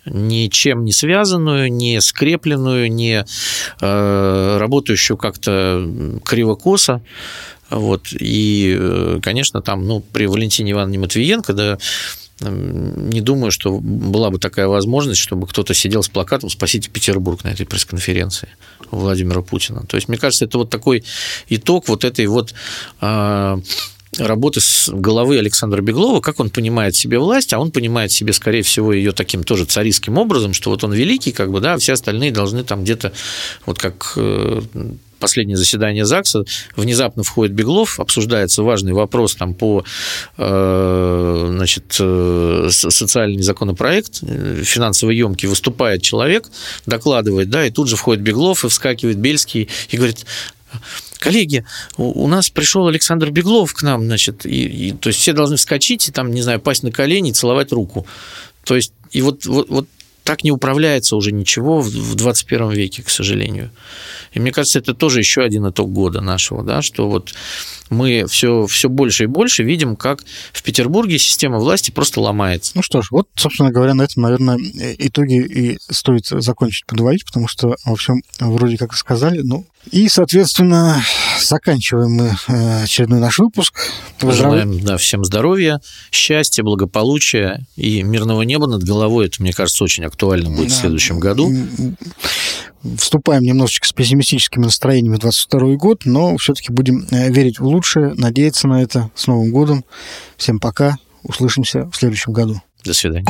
ничем не связанную, не скрепленную, не э, работающую как-то криво-косо. Вот. И, э, конечно, там, ну, при Валентине Ивановне Матвиенко, да, не думаю, что была бы такая возможность, чтобы кто-то сидел с плакатом «Спасите Петербург» на этой пресс-конференции Владимира Путина. То есть, мне кажется, это вот такой итог вот этой вот э, работы с головы Александра Беглова, как он понимает себе власть, а он понимает себе, скорее всего, ее таким тоже царистским образом, что вот он великий, как бы, да, а все остальные должны там где-то, вот как э, последнее заседание ЗАГСа, внезапно входит Беглов, обсуждается важный вопрос там по э, значит, э, социальный законопроект, финансово емкий, выступает человек, докладывает, да, и тут же входит Беглов и вскакивает Бельский и говорит, коллеги, у, нас пришел Александр Беглов к нам, значит, и, и, то есть все должны вскочить и там, не знаю, пасть на колени целовать руку. То есть, и вот, вот, вот так не управляется уже ничего в 21 веке, к сожалению. И мне кажется, это тоже еще один итог года нашего, да, что вот мы все, все больше и больше видим, как в Петербурге система власти просто ломается. Ну что ж, вот, собственно говоря, на этом, наверное, итоги и стоит закончить подводить, потому что во всем вроде как сказали. Ну, и, соответственно, заканчиваем мы э, очередной наш выпуск. Желаем да, всем здоровья, счастья, благополучия и мирного неба над головой. Это, мне кажется, очень актуально будет да. в следующем году. Вступаем немножечко с пессимистическими настроениями в 2022 год, но все-таки будем э, верить в лучшее, надеяться на это. С Новым годом. Всем пока. Услышимся в следующем году. До свидания.